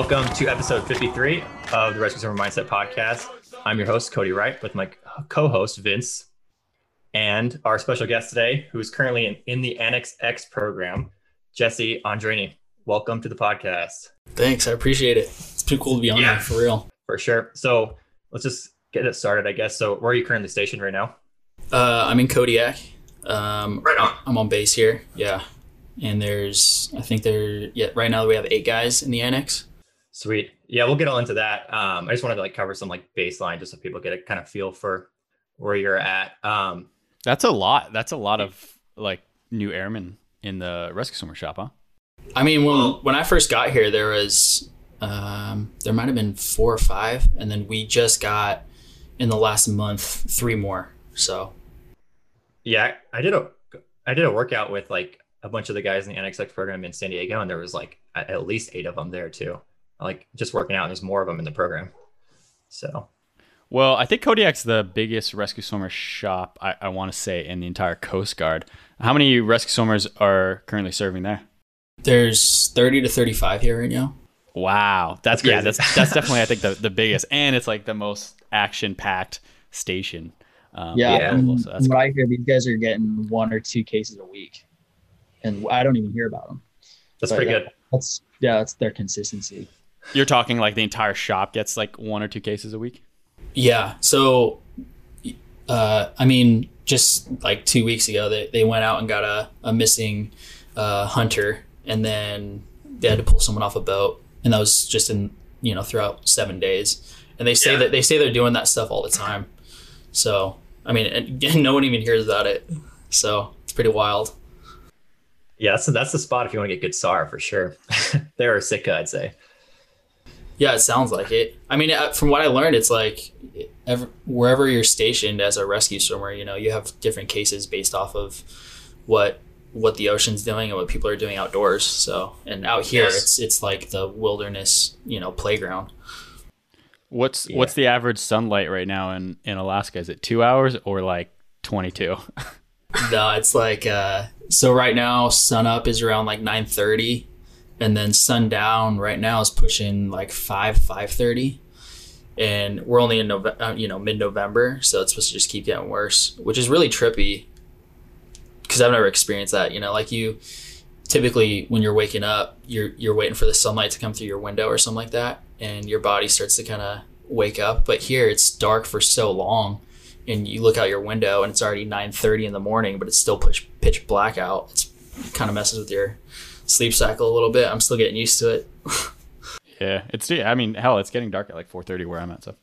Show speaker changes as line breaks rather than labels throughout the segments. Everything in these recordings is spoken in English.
Welcome to episode 53 of the Rescue Swimmer Mindset Podcast. I'm your host, Cody Wright, with my co host, Vince, and our special guest today, who is currently in, in the Annex X program, Jesse Andreini. Welcome to the podcast.
Thanks. I appreciate it. It's too cool to be on
Yeah.
there for real.
For sure. So let's just get it started, I guess. So, where are you currently stationed right now?
Uh, I'm in Kodiak. Um,
Right on.
I'm on base here. Yeah. And there's, I think there, yeah, right now we have eight guys in the annex.
Sweet. Yeah, we'll get all into that. Um, I just wanted to like cover some like baseline just so people get a kind of feel for where you're at. Um,
That's a lot. That's a lot of like new airmen in the rescue swimmer shop, huh?
I mean, when, when I first got here, there was, um, there might have been four or five. And then we just got in the last month, three more. So
Yeah, I did a I did a workout with like a bunch of the guys in the Annex X program in San Diego, and there was like at at least eight of them there too. Like just working out, and there's more of them in the program. So
Well, I think Kodiak's the biggest rescue swimmer shop, I, I want to say, in the entire Coast Guard. How many rescue swimmers are currently serving there?
there's 30 to 35 here right now.
Wow. That's,
That's
yeah, that's that's definitely I think the, the biggest. And it's like the most action packed station. Um,
Yeah,
Yeah.
So that's
from what I hear, these guys are getting one or two cases a week, and I don't even hear about them.
that's
But
pretty
yeah,
good.
That's yeah, that's their consistency.
You're talking like the entire shop gets like one or two cases a week?
Yeah. So, uh, I mean, just like two weeks ago, they, they went out and got a, a missing uh, hunter, and then they had to pull someone off a boat, and that was just in you know throughout seven days. And they say
Yeah.
that they say they're doing that stuff all the time. So, I mean, and no one even hears about it. So it's pretty wild.
Yeah, that's that's the spot if you want to get good SAR for sure. They're a Sitka, I'd say.
Yeah, it sounds like it. I mean, uh, from what I learned, it's like ever, wherever you're stationed as a rescue swimmer, you know, you have different cases based off of what what the ocean's doing and what people are doing outdoors. So, and out here,
Yes.
it's it's like the wilderness, you know, playground.
What's
Yeah.
what's the average sunlight right now in, in Alaska? Is it two hours or like 22?
no, it's like uh, so right now, sun up is around like nine thirty, and then sundown right now is pushing like five five thirty. And we're only in November, uh, you know, mid November, so it's supposed to just keep getting worse, which is really trippy. Because I've never experienced that, you know, like you typically when you're waking up, you're you're waiting for the sunlight to come through your window or something like that, and your body starts to kind of wake up. But here it's dark for so long, and you look out your window and it's already 9:30 in the morning, but it's still pitch pitch black out. It's kind of messes with your sleep cycle a little bit. I'm still getting used to it.
yeah, it's I mean, hell, it's getting dark at like 4:30 where I'm at. So,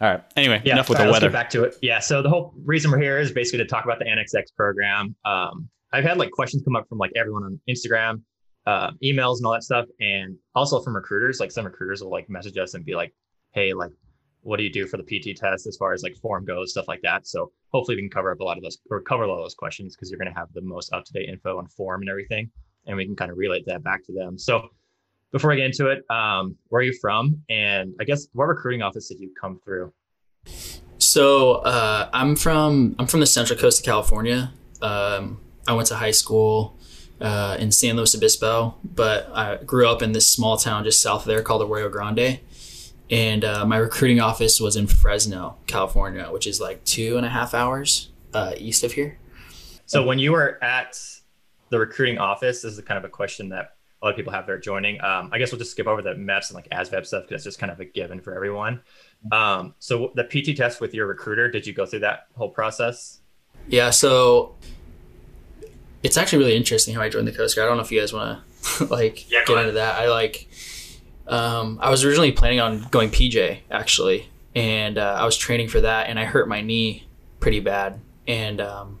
all right. Anyway,
Yeah,
enough with
all
the
right, let's
weather.
get back to it. Yeah, so the whole reason we're here is basically to talk about the Annex X program. Um, I've had like questions come up from like everyone on Instagram, uh, emails, and all that stuff, and also from recruiters. Like some recruiters will like message us and be like, "Hey, like, what do you do for the PT test as far as like form goes, stuff like that." So hopefully we can cover up a lot of those or cover a lot of those questions because you're going to have the most up to date info on form and everything, and we can kind of relate that back to them. So before I get into it, um, where are you from? And I guess what recruiting office did you come through?
So uh, I'm from I'm from the Central Coast of California. Um, I went to high school uh, in San Luis Obispo, but I grew up in this small town just south of there called Arroyo Grande. And uh, my recruiting office was in Fresno, California, which is like two and a half hours uh, east of here.
So when you were at the recruiting office, this is kind of a question that a lot of people have there joining. Um, I guess we'll just skip over the MEPS and like ASVAB stuff because it's just kind of a given for everyone. Um, so the PT test with your recruiter, did you go through that whole process?
Yeah, so it's actually really interesting how I joined the Coast Guard. I don't know if you guys want to like
Yeah,
get
ahead.
into that. I like. Um, I was originally planning on going PJ actually, and uh, I was training for that, and I hurt my knee pretty bad, and um,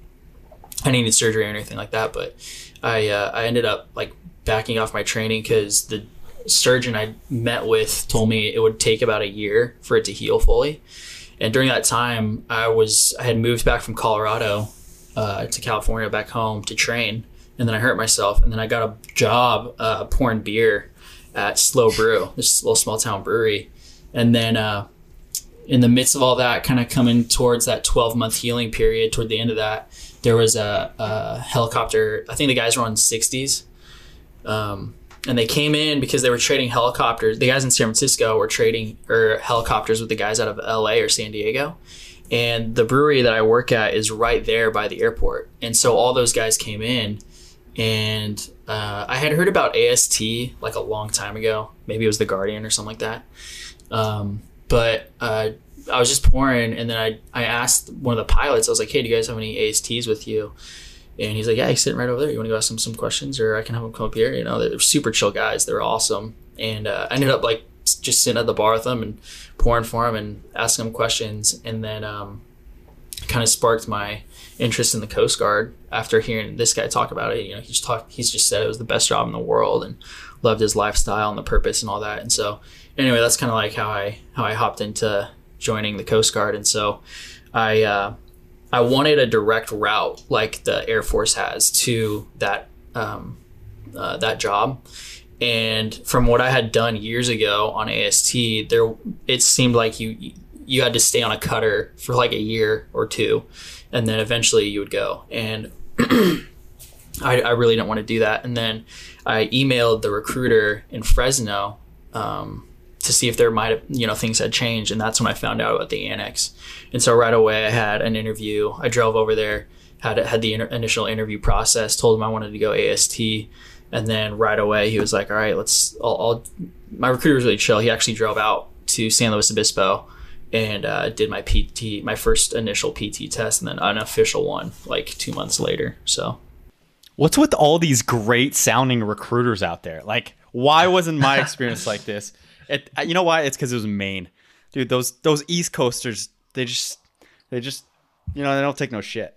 I needed surgery or anything like that. But I uh, I ended up like backing off my training because the surgeon I met with told me it would take about a year for it to heal fully. And during that time, I was I had moved back from Colorado uh, to California back home to train, and then I hurt myself, and then I got a job uh, pouring beer at SLO Brew, this little small town brewery, and then uh, in the midst of all that, kind of coming towards that 12 month healing period, toward the end of that, there was a, a helicopter. I think the guys were on 60s. Um, and they came in because they were trading helicopters. The guys in San Francisco were trading or helicopters with the guys out of LA or San Diego. And the brewery that I work at is right there by the airport. And so all those guys came in, and uh, I had heard about AST like a long time ago. Maybe it was the Guardian or something like that. Um, but uh, I was just pouring, and then I I asked one of the pilots. I was like, "Hey, do you guys have any ASTs with you?" And he's like, "Yeah, he's sitting right over there. You want to go ask him some questions, or I can have him come up here." You know, they're super chill guys. They're awesome. And uh, I ended up like just sitting at the bar with them and pouring for him and asking him questions, and then um, kind of sparked my interest in the Coast Guard after hearing this guy talk about it. You know, he just talked. He's just said it was the best job in the world and loved his lifestyle and the purpose and all that. And so, anyway, that's kind of like how I how I hopped into joining the Coast Guard. And so, I uh, I wanted a direct route like the Air Force has to that um, uh, that job. And from what I had done years ago on AST, there it seemed like you you had to stay on a cutter for like a year or two, and then eventually you would go. And I, I, really didn't want to do that. And then I emailed the recruiter in Fresno um, to see if there might have, you know, things had changed. And that's when I found out about the annex. And so right away I had an interview. I drove over there, had had the inter- initial interview process, told him I wanted to go AST. And then right away he was like, all right, let's, I'll, I'll my recruiter was really chill. He actually drove out to San Luis Obispo and uh, did my PT, my first initial PT test, and then an official one like two months later. So,
what's with all these great sounding recruiters out there? Like, why wasn't my experience like this? It, uh, you know why? It's because it was Maine, dude. Those those East Coasters, they just they just you know they don't take no shit.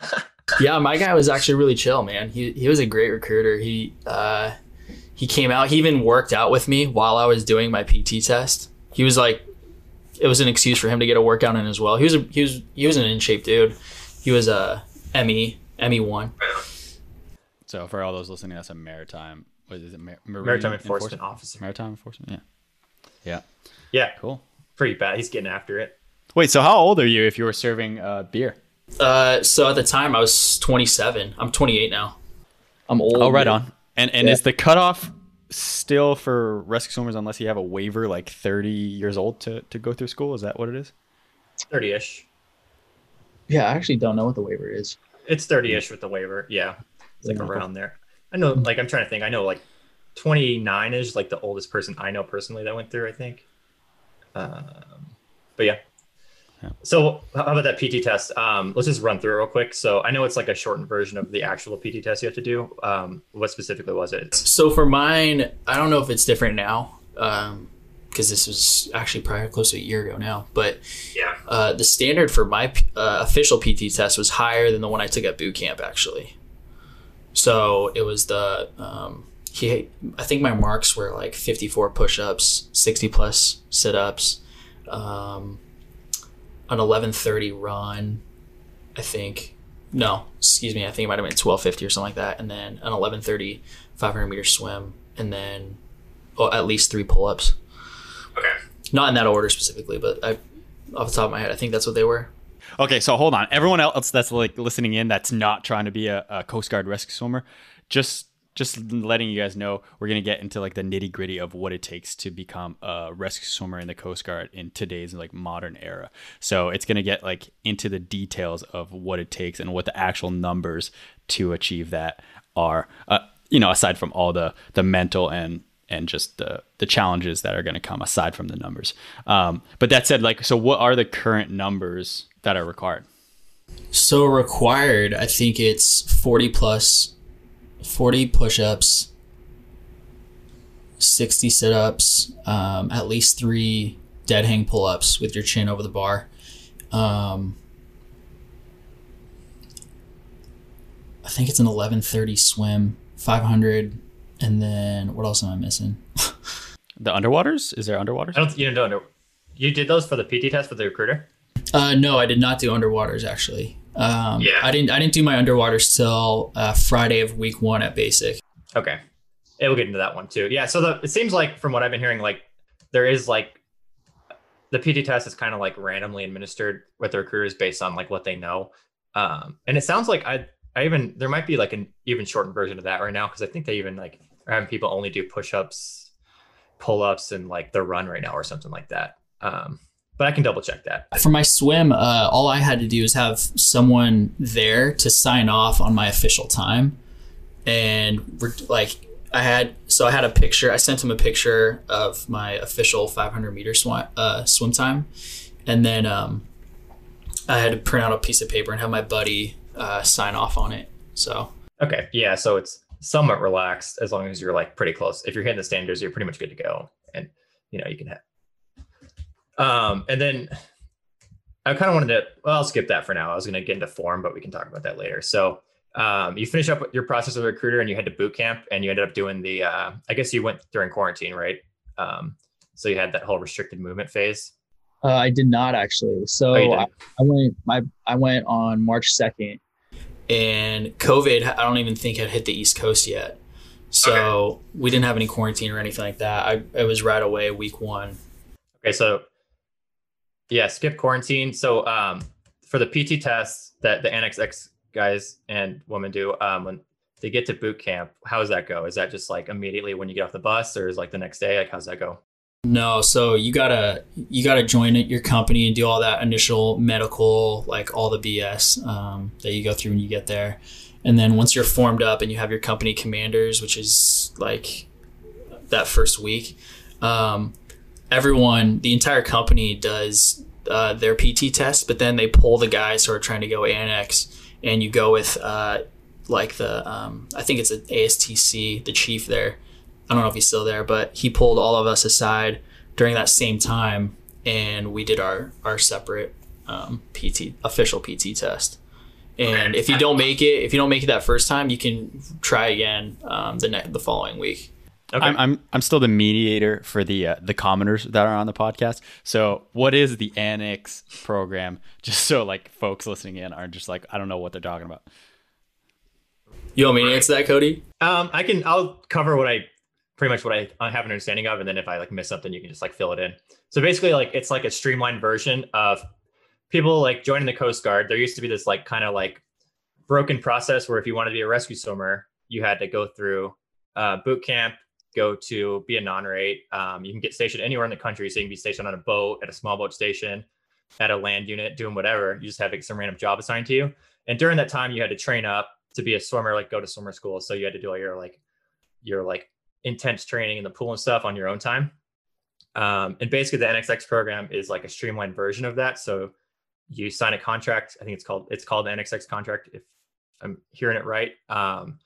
yeah, my guy was actually really chill, man. He he was a great recruiter. He uh, he came out. He even worked out with me while I was doing my PT test. He was like it was an excuse for him to get a workout in as well. He was a, he was he was an in shape dude. He was a ME ME one.
So for all those listening, that's a maritime. What is it? Mar-
maritime enforcement, enforcement, officer.
Maritime enforcement. Yeah. Yeah.
Yeah.
Cool.
Pretty bad. He's getting after it.
Wait. So how old are you if you were serving uh, beer?
Uh, so at the time I was 27. I'm 28 now.
I'm old.
Oh, right on. And and yeah. is the cutoff still for rescue swimmers unless you have a waiver like 30 years old to, to go through school? Is that what it is?
30 ish.
Yeah, I actually don't know what the waiver is.
It's 30 ish with the waiver. Yeah. It's like yeah, around there. I know, like, I'm trying to think. I know, like, 29 is like the oldest person I know personally that went through, I think. Um, but yeah, so how about that PT test? Um, let's just run through it real quick. So I know it's like a shortened version of the actual PT test you have to do. Um, what specifically was it?
So for mine, I don't know if it's different now because um, this was actually probably close to a year ago now. But
yeah,
uh, the standard for my uh, official PT test was higher than the one I took at boot camp actually. So it was the um, he. I think my marks were like 54 push-ups, 60 plus sit-ups. Um, an 11:30 run, I think. No, excuse me. I think it might have been 12:50 or something like that, and then an 11:30 500 meter swim, and then oh, at least three pull-ups.
Okay.
Not in that order specifically, but I, off the top of my head, I think that's what they were.
Okay, so hold on. Everyone else that's like listening in, that's not trying to be a, a Coast Guard rescue swimmer, just just letting you guys know we're gonna get into like the nitty gritty of what it takes to become a rescue swimmer in the Coast Guard in today's like modern era. So it's gonna get like into the details of what it takes and what the actual numbers to achieve that are. Uh, you know, aside from all the the mental and and just the the challenges that are going to come aside from the numbers. Um, but that said, like, so what are the current numbers that are required?
So required, I think it's forty plus 40 push ups, 60 sit ups, um, at least three dead hang pull ups with your chin over the bar. Um, I think it's an 1130 swim, 500, and then what else am I missing?
the underwaters? Is there underwaters?
I don't. You don't know. You did those for the PT test for the recruiter?
Uh, no, I did not do underwaters actually. Um,
yeah.
I didn't I didn't do my underwater till uh, Friday of week one at basic.
Okay. Yeah, we'll get into that one too. Yeah. So the, it seems like from what I've been hearing, like there is like the PT test is kind of like randomly administered with the recruiters based on like what they know. Um, and it sounds like I I even there might be like an even shortened version of that right now because I think they even like or having people only do push-ups, pull-ups, and like the run right now or something like that. Um, but I can double check that.
For my swim, uh, all I had to do is have someone there to sign off on my official time, and we're like. I had so I had a picture. I sent him a picture of my official 500 meter swim, uh, swim time, and then um, I had to print out a piece of paper and have my buddy uh, sign off on it. So
Okay, yeah, so it's somewhat relaxed as long as you're like pretty close. If you're hitting the standards, you're pretty much good to go, and you know you can have. Um, and then I kind of wanted to. Well, I'll skip that for now. I was going to get into form, but we can talk about that later. So um, you finish up your process as a recruiter, and you head to boot camp, and you ended up doing the. Uh, I guess you went during quarantine, right? Um, so you had that whole restricted movement phase.
Uh, I did not actually. So
Oh,
I,
didn't?
I went my I went on March second.
and COVID, I don't even think had hit the East Coast yet. So we didn't have any quarantine or anything like that. I it was right away week one.
Okay, so yeah, skip quarantine. So um, for the PT tests that the Annex X guys and women do, um, when they get to boot camp, how does that go? Is that just like immediately when you get off the bus, or is like the next day? Like, how's that go?
No, so you gotta you gotta join your company and do all that initial medical, like all the BS um, that you go through when you get there, and then once you're formed up and you have your company commanders, which is like that first week, um, everyone, the entire company does uh, their PT test, but then they pull the guys who are trying to go annex, and you go with uh, like the um, I think it's an ASTC, the chief there. I don't know if he's still there, but he pulled all of us aside during that same time, and we did our our separate um, PT official PT test. And if you don't make it, if you don't make it that first time, you can try again um, the the following week.
Okay.
I'm, I'm I'm still the mediator for the uh, the commoners that are on the podcast. So, what is the Annex program? Just so like folks listening in aren't just like I don't know what they're talking about.
You want me to answer that, Cody?
Um, I can. I'll cover what I pretty much what I, I have an understanding of, and then if I like miss something, you can just like fill it in. So basically, like it's like a streamlined version of people like joining the Coast Guard. There used to be this like kind of like broken process where if you wanted to be a rescue swimmer, you had to go through uh, boot camp, go to be a non-rate. Um, you can get stationed anywhere in the country, so you can be stationed on a boat, at a small boat station, at a land unit, doing whatever. You just have like, some random job assigned to you, and during that time, you had to train up to be a swimmer, like go to swimmer school. So you had to do all your like your like intense training in the pool and stuff on your own time. Um, and basically, the Annex X program is like a streamlined version of that. So you sign a contract. I think it's called it's called the Annex X contract. If I'm hearing it right. Um,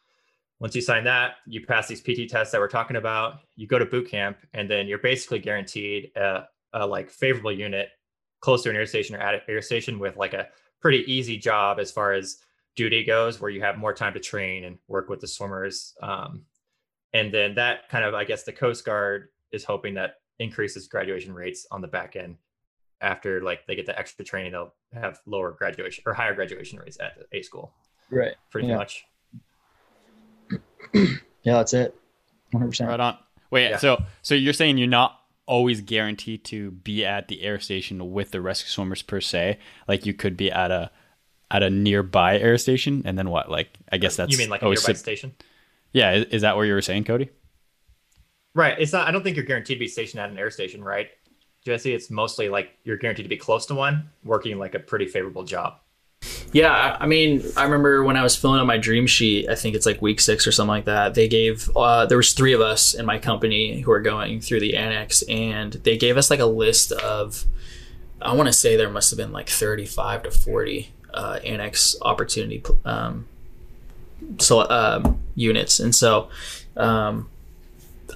once you sign that, you pass these PT tests that we're talking about. You go to boot camp, and then you're basically guaranteed a, a like favorable unit close to an air station or at an air station with like a pretty easy job as far as duty goes, where you have more time to train and work with the swimmers. Um, and then that kind of, I guess, the Coast Guard is hoping that increases graduation rates on the back end. After like they get the extra training, they'll have lower graduation or higher graduation rates at A school.
Right.
Pretty
Yeah.
much.
Yeah, that's it. One hundred percent.
Right on. Wait,
Yeah.
so so you're saying you're not always guaranteed to be at the air station with the rescue swimmers per se? Like you could be at a at a nearby air station, and then what? Like I guess that's
you mean like a nearby
sub-
station?
yeah. Is, is that what you were saying, Cody?
Right. It's not. I don't think you're guaranteed to be stationed at an air station, right? Jesse, it's mostly like you're guaranteed to be close to one, working like a pretty favorable job.
Yeah, I mean, I remember when I was filling out my dream sheet. I think it's like week six or something like that. They gave uh, there was three of us in my company who were going through the annex, and they gave us like a list of. I want to say there must have been like thirty-five to forty uh, annex opportunity um, so um, units, and so um,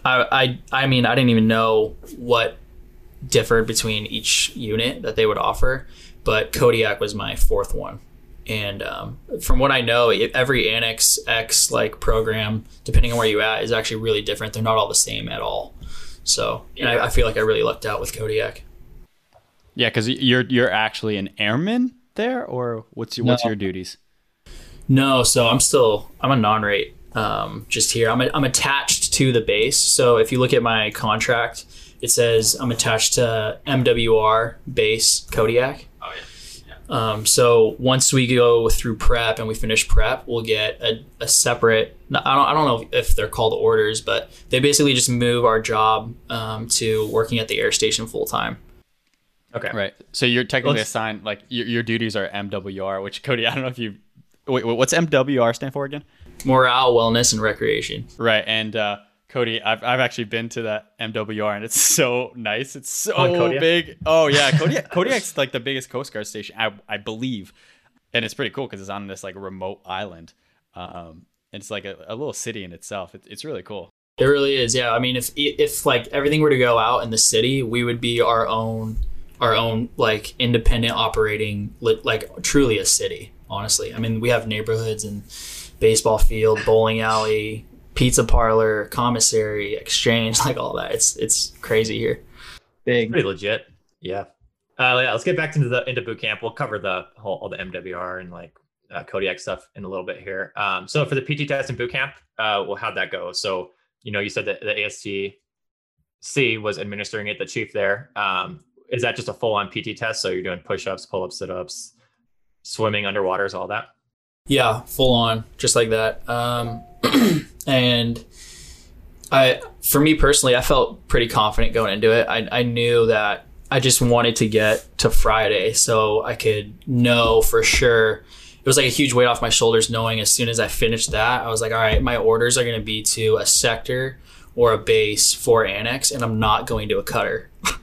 I, I I mean I didn't even know what differed between each unit that they would offer, but Kodiak was my fourth one. And um, from what I know, every Annex X like program, depending on where you at, is actually really different. They're not all the same at all. So, and I, I feel like I really lucked out with Kodiak.
Yeah, because you're you're actually an airman there, or what's your, what's your duties?
No, so I'm still I'm a non-rate um, just here. I'm a, I'm attached to the base. So if you look at my contract, it says I'm attached to MWR base Kodiak. Um, so once we go through prep and we finish prep, we'll get a, a separate. I don't, I don't know if they're called orders, but they basically just move our job um, to working at the air station full time.
Okay.
Right. So you're technically
Let's-
assigned like your, your duties are MWR, which Cody, I don't know if you wait, wait, what's MWR stand for again?
Morale, wellness, and recreation.
Right. And uh, Cody, I've, I've actually been to that MWR and it's so nice. It's so
Oh,
big. Oh yeah, Kodiak, Kodiak's like the biggest Coast Guard station, I, I believe, and it's pretty cool because it's on this like remote island. Um, it's like a, a little city in itself. It, it's really cool.
It really is. Yeah. I mean, if if like everything were to go out in the city, we would be our own our own like independent operating like truly a city. Honestly, I mean, we have neighborhoods and baseball field, bowling alley, pizza parlor, commissary, exchange, like all that. It's it's crazy here.
Big.
Pretty legit. Yeah. Uh, yeah. Let's get back into the into boot camp. We'll cover the whole all the MWR and like uh, Kodiak stuff in a little bit here. Um, so for the PT test and boot camp, uh, well, how'd that go? So you know, you said that the ASTC was administering it, the chief there. Um, is that just a full on PT test? So you're doing push ups, pull ups, sit ups, swimming underwaters, all that.
Yeah, full on, just like that. Um, and I, for me personally, I felt pretty confident going into it. I, I knew that I just wanted to get to Friday so I could know for sure. It was like a huge weight off my shoulders knowing as soon as I finished that, I was like, all right, my orders are going to be to a sector or a base for annex, and I'm not going to a cutter.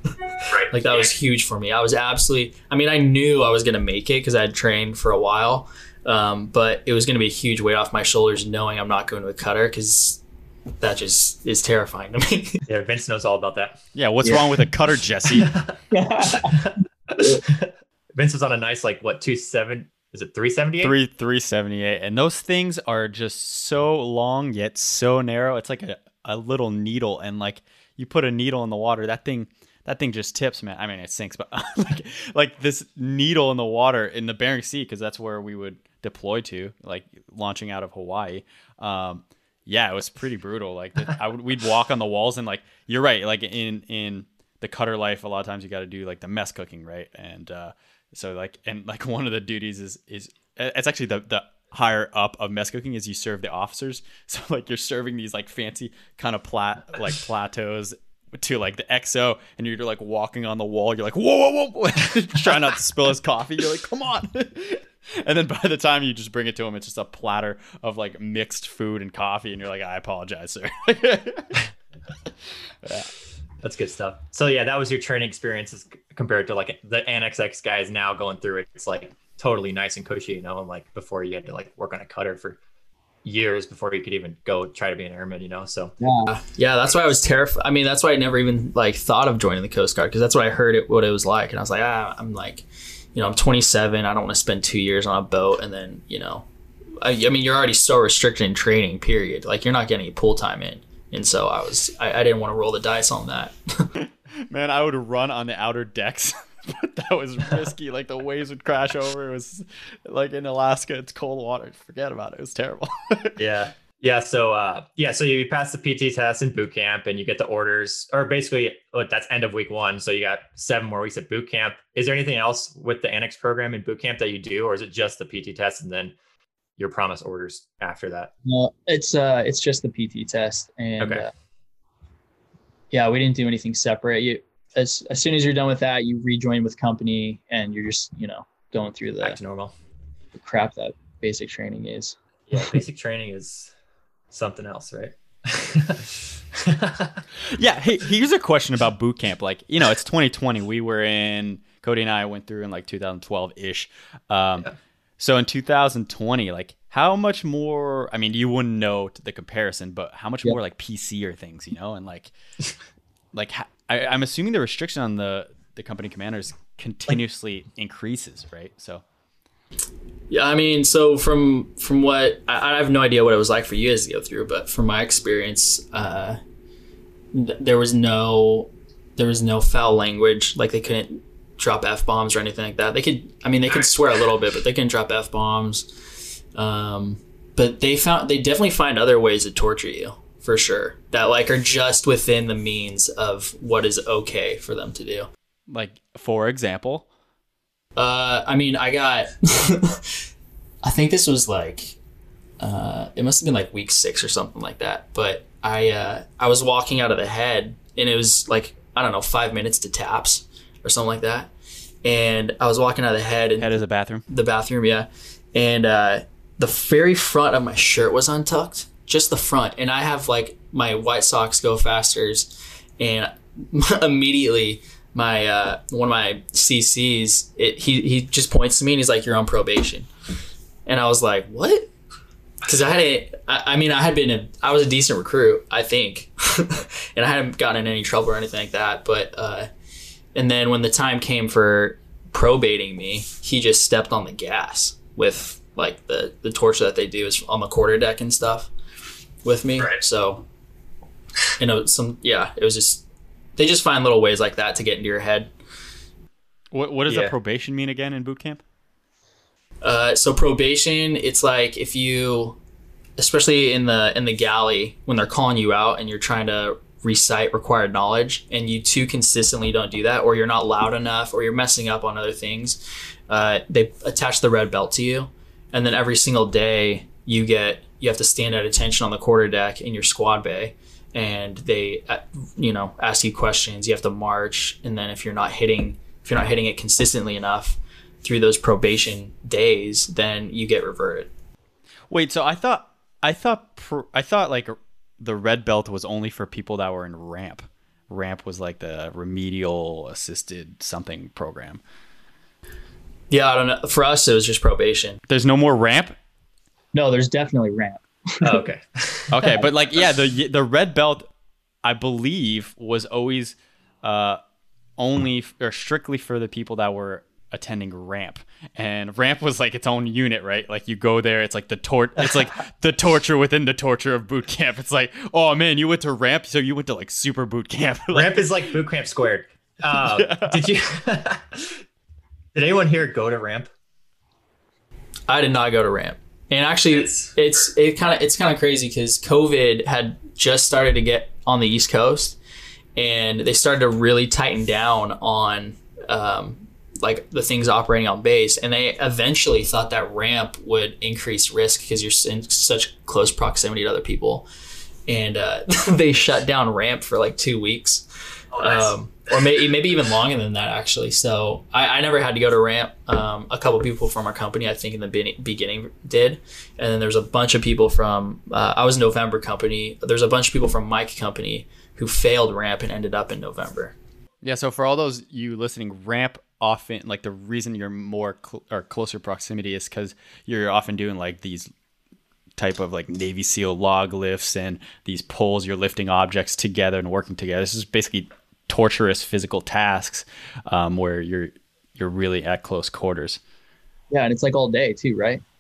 Right.
Like that was huge for me. I was absolutely. I mean, I knew I was going to make it because I had trained for a while, um, but it was going to be a huge weight off my shoulders knowing I'm not going to a cutter because that just is terrifying to me.
Yeah, Vince knows all about that.
Yeah. What's
Yeah.
wrong with a cutter, Jesse?
Vince was on a nice like what two seven? Is it three seventy eight?
Three three seventy eight, and those things are just so long yet so narrow. It's like a, a little needle, and like you put a needle in the water, that thing that thing just tips, man. I mean, it sinks, but like like this needle in the water in the Bering Sea, because that's where we would deploy to, like launching out of Hawaii. Um, yeah, it was pretty brutal. Like the, I would, we'd walk on the walls, and like you're right, like in in the cutter life, a lot of times you got to do like the mess cooking, right? And uh, so like and like one of the duties is is it's actually the the higher up of mess cooking is you serve the officers. So like you're serving these like fancy kind of plat like plateaus to like the XO and you're like walking on the wall. You're like whoa whoa whoa, trying not to spill his coffee. You're like come on. And then by the time you just bring it to him, it's just a platter of like mixed food and coffee, and you're like, "I apologize, sir." yeah.
That's good stuff. So yeah, that was your training experiences c- compared to like the Annex X guys now going through it. It's like totally nice and cushy, you know, and like before you had to like work on a cutter for years before you could even go try to be an airman, you know. So
Yeah.
yeah, that's why I was terrified. I mean, that's why I never even like thought of joining the Coast Guard because that's what I heard it what it was like, and I was like, ah, I'm like, you know, I'm 27. I don't want to spend two years on a boat, and then you know, I, I mean, you're already so restricted in training. Period. Like you're not getting any pool time in, and so I was, I, I didn't want to roll the dice on that.
Man, I would run on the outer decks, but that was risky. like the waves would crash over. It was like in Alaska, it's cold water. Forget about it. It was terrible.
yeah. Yeah. So uh yeah, so you pass the PT test in boot camp and you get the orders, or basically that's end of week one. So you got seven more weeks at boot camp. Is there anything else with the annex program in boot camp that you do, or is it just the PT test and then your promise orders after that?
No, it's uh, it's just the PT test, and
Okay.
uh, yeah, we didn't do anything separate. You as as soon as you're done with that, you rejoin with company, and you're just you know going through the
Back
the
to normal.
crap that basic training is.
Yeah, basic training is something else, right?
yeah. Hey, here's a question about boot camp. Like, you know, it's 2020. We were in Cody and I went through in like 2012 ish. Um,
Yeah.
So in 2020, like, how much more? I mean, you wouldn't know the comparison, but how much
Yep.
more like PC or things, you know, and like, like I, I'm assuming the restriction on the the company commanders continuously increases, right? So
Yeah, I mean, so from from what I, I have no idea what it was like for you guys to go through, but from my experience, uh, th- there was no there was no foul language. Like they couldn't drop f bombs or anything like that. They could, I mean, they could swear a little bit, but they couldn't drop f bombs. Um, but they found they definitely find other ways to torture you for sure that like are just within the means of what is okay for them to do.
like for example,
Uh, I mean, I got. I think this was like, uh, it must have been like week six or something like that. But I, uh, I was walking out of the head, and it was like I don't know, five minutes to taps or something like that. And I was walking out of the head, and
Head is a bathroom.
the bathroom, yeah. And uh, the very front of my shirt was untucked, just the front. And I have like my white socks Go Fasters, and immediately my uh, one of my CCs, it, he he just points to me and he's like, "You're on probation," and I was like, "What?" Because I hadn't. I, I mean, I had been. A, I was a decent recruit, I think, and I hadn't gotten in any trouble or anything like that. But uh, and then when the time came for probating me, he just stepped on the gas with like the the torture that they do is on the quarter deck and stuff with me.
Right.
So, you know, some yeah, it was just they just find little ways like that to get into your head.
What what does
Yeah.
a probation mean again in boot camp?
Uh, so probation, it's like if you, especially in the in the galley when they're calling you out and you're trying to recite required knowledge, and you too consistently don't do that, or you're not loud enough, or you're messing up on other things, uh, they attach the red belt to you, and then every single day you get you have to stand at attention on the quarter deck in your squad bay. And they, uh, you know, ask you questions. You have to march, and then if you're not hitting, if you're not hitting it consistently enough, through those probation days, then you get reverted.
Wait, so I thought I thought pr- I thought like the red belt was only for people that were in ramp. Ramp was like the remedial assisted something program.
Yeah, I don't know. For us, it was just probation.
There's no more ramp.
No, there's definitely ramp.
Oh, okay.
Okay, but like yeah, the the red belt, I believe, was always uh, only f- or strictly for the people that were attending ramp, and ramp was like its own unit, right? Like you go there, it's like the tort it's like the torture within the torture of boot camp. It's like, oh man, you went to ramp, so you went to like super boot camp. Like,
Ramp is like boot camp squared. Uh, Did you? did anyone here go to ramp?
I did not go to ramp, and actually,
It's-
it's it kind of it's kind of crazy because COVID had just started to get on the East Coast, and they started to really tighten down on um, like the things operating on base, and they eventually thought that ramp would increase risk because you're in such close proximity to other people, and uh, they shut down ramp for like two weeks.
Oh, nice.
um, or maybe maybe even longer than that actually. So I, I never had to go to ramp. Um, a couple people from our company, I think, in the be- beginning did, and then there's a bunch of people from uh, I was November company. There's a bunch of people from Mike company who failed ramp and ended up in November.
Yeah, so for all those you listening, ramp often like the reason you're more cl- or closer proximity is because you're often doing like these type of like Navy SEAL log lifts and these pulls. You're lifting objects together and working together. This is basically torturous physical tasks um, where you're you're really at close quarters.
Yeah, and it's like all day too, right?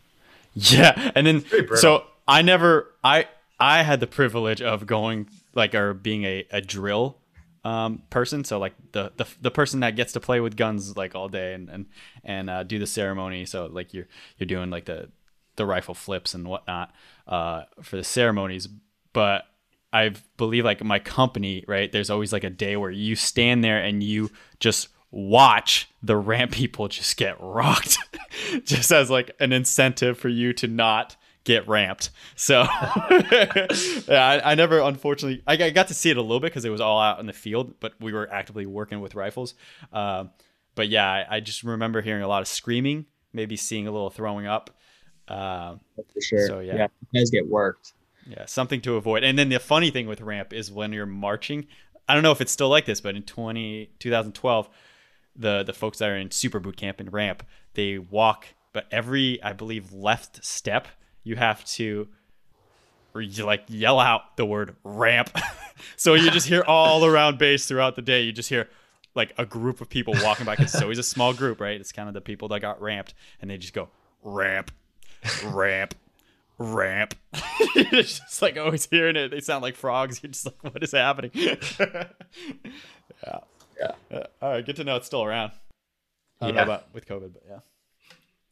Yeah, and then so I never I I had the privilege of going like or being a, a drill um, person. So like the, the the person that gets to play with guns like all day and and and uh, do the ceremony. So like you're you're doing like the the rifle flips and whatnot uh, for the ceremonies. But I believe like my company, right? There's always like a day where you stand there and you just watch the ramp people just get rocked, just as like an incentive for you to not get ramped. So yeah, I, I never, unfortunately, I, I got to see it a little bit because it was all out in the field, but we were actively working with rifles. Um, but yeah, I, I just remember hearing a lot of screaming, maybe seeing a little throwing up. Um,
For sure.
So, yeah.
you guys get worked.
Yeah, something to avoid. And then the funny thing with ramp is when you're marching, I don't know if it's still like this, but in 20, 2012, the the folks that are in super boot camp and ramp, they walk, but every I believe left step you have to you like yell out the word ramp. so you just hear all around base throughout the day. You just hear like a group of people walking by. 'cause It's always a small group, right? It's kind of the people that got ramped, and they just go ramp, ramp, ramp. it's just like always hearing it. They sound like frogs. You're just like, what is happening? yeah.
Yeah.
Uh, all right. Good to know it's still around. I don't
Yeah.
know about with COVID, but yeah.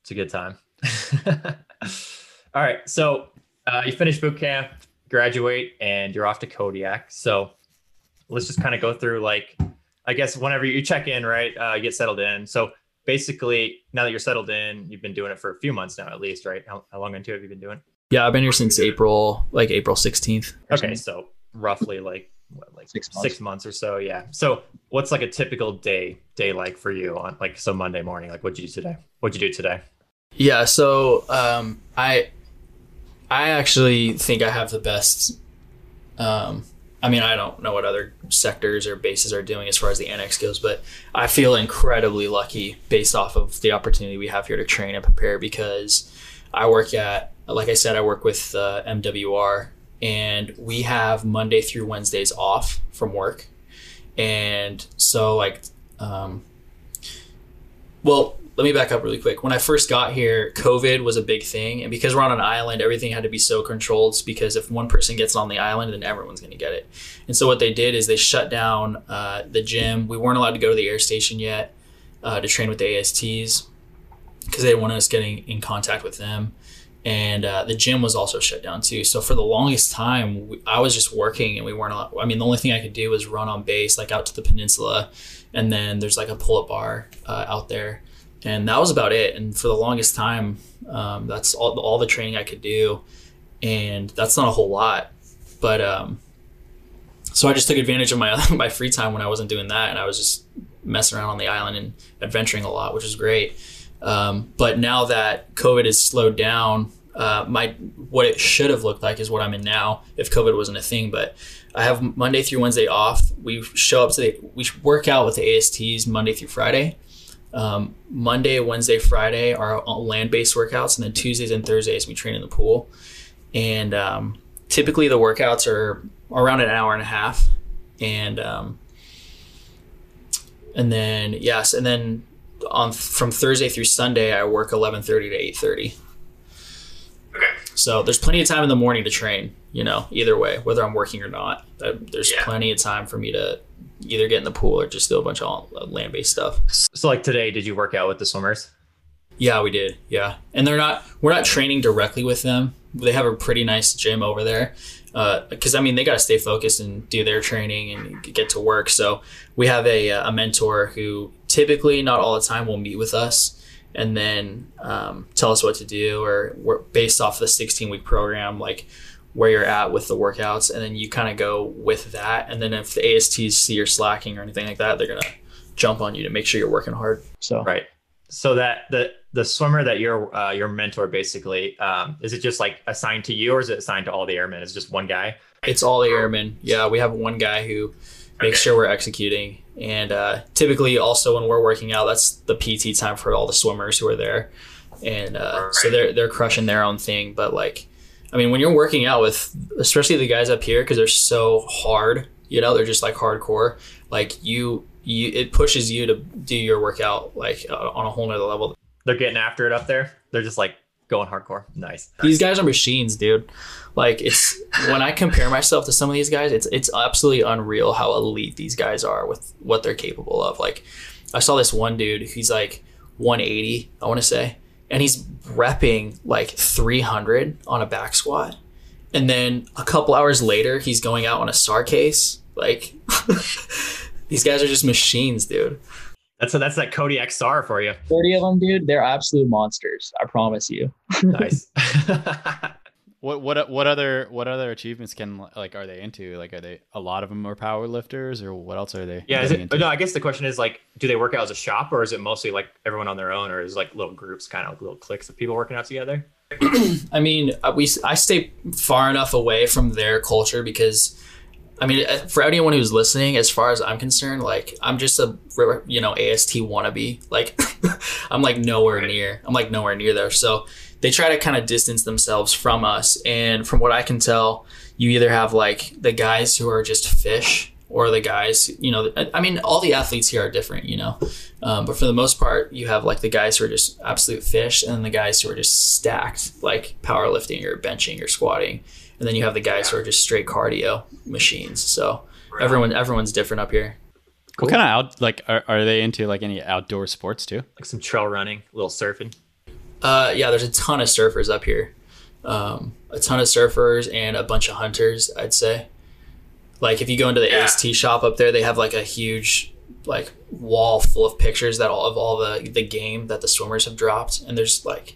It's a good time. All right, so uh, you finish boot camp, graduate, and you're off to Kodiak. So let's just kind of go through like, I guess whenever you check in, right, uh, you get settled in. So basically, now that you're settled in, you've been doing it for a few months now, at least, right? How, how long into have you been doing?
Yeah, I've been here since April, like April 16th.
Okay, so roughly like what, like
Six months.
six months or so. Yeah. So what's like a typical day day like for you on like so Monday morning? Like what'd you do today? What'd you do today?
Yeah, so um, I I actually think I have the best. Um, I mean, I don't know what other sectors or bases are doing as far as the annex goes, but I feel incredibly lucky based off of the opportunity we have here to train and prepare because I work at, like I said, I work with uh, MWR, and we have Monday through Wednesdays off from work, and so like, um, well, let me back up really quick. When I first got here, COVID was a big thing, and because we're on an island, everything had to be so controlled. Because if one person gets on the island, then everyone's going to get it. And so what they did is they shut down uh, the gym. We weren't allowed to go to the air station yet uh, to train with the ASTs because they didn't want us getting in contact with them. And uh, the gym was also shut down too. So for the longest time, we, I was just working, and we weren't. Allowed, I mean, the only thing I could do was run on base, like out to the peninsula, and then there's like a pull-up bar uh, out there and that was about it. And for the longest time, um, that's all, all the training I could do, and that's not a whole lot. But um, so I just took advantage of my my free time when I wasn't doing that, and I was just messing around on the island and adventuring a lot, which was great. Um, but now that COVID has slowed down, uh, my what it should have looked like is what I'm in now if COVID wasn't a thing. But I have Monday through Wednesday off. We show up to the we work out with the ASTs Monday through Friday. Um, Monday, Wednesday, Friday are land based workouts, and then Tuesdays and Thursdays we train in the pool. And um, typically the workouts are around an hour and a half, and um, and then yes, and then on from Thursday through Sunday I work eleven thirty to eight thirty. So there's plenty of time in the morning to train. You know, either way, whether I'm working or not, Uh, there's
Yeah.
plenty of time for me to either get in the pool or just do a bunch of land based stuff.
So like today, did you work out with the swimmers?
Yeah, we did. Yeah, and they're not. We're not training directly with them. They have a pretty nice gym over there. Because I mean, they got to stay focused and do their training and get to work. So we have a a mentor who typically, not all the time, will meet with us and then um, tell us what to do, or we're based off the 16 week program, like where you're at with the workouts, and then you kind of go with that. And then if the ASTs see you're slacking or anything like that, they're gonna jump on you to make sure you're working hard.
So
Right. So that the the swimmer that your uh, your mentor basically um, is it just like assigned to you or is it assigned to all the airmen? Is it just one guy?
It's all the airmen. Yeah, we have one guy who makes sure we're executing. And uh, typically, also when we're working out, that's the PT time for all the swimmers who are there, and uh, so they're they're crushing their own thing. But like, I mean, when you're working out with, especially the guys up here, because they're so hard, you know, they're just like hardcore. Like you, you, it pushes you to do your workout like uh, on a whole nother level.
They're getting after it up there. They're just like going hardcore. Nice.
These guys are machines, dude. Like it's when I compare myself to some of these guys, it's it's absolutely unreal how elite these guys are with what they're capable of. Like I saw this one dude, he's like 180, I want to say, and he's repping like 300 on a back squat. And then a couple hours later, he's going out on a SAR case. Like these guys are just machines, dude.
That's that's that Cody XR for you.
30 of them, dude, they're absolute monsters. I promise you.
Nice.
What what what other what other achievements can like are they into? Like are they a lot of them are power lifters or what else are they?
yeah. Is it,
into?
no, I guess the question is like, do they work out as a shop or is it mostly like everyone on their own or is it like little groups, kind of like little cliques of people working out together?
I mean, uh, we I stay far enough away from their culture because, I mean, uh, for anyone who's listening, as far as I'm concerned, like I'm just a you know AST wannabe. Like I'm like nowhere near. I'm like nowhere near there. So they try to kind of distance themselves from us. And from what I can tell, you either have like the guys who are just fish. Or the guys, you know, I- I mean, all the athletes here are different, you know, um, but for the most part, you have like the guys who are just absolute fish, and then the guys who are just stacked, like powerlifting or benching or squatting, and then you have the guys who are just straight cardio machines. So everyone, everyone's different up here.
What kind of out like are, are they into like any outdoor sports too?
Like some trail running, a little surfing.
Uh, yeah, there's a ton of surfers up here, um, a ton of surfers and a bunch of hunters. I'd say. Like if you go into the AST shop up there, they have like a huge like wall full of pictures that all of all the the game that the swimmers have dropped, and there's like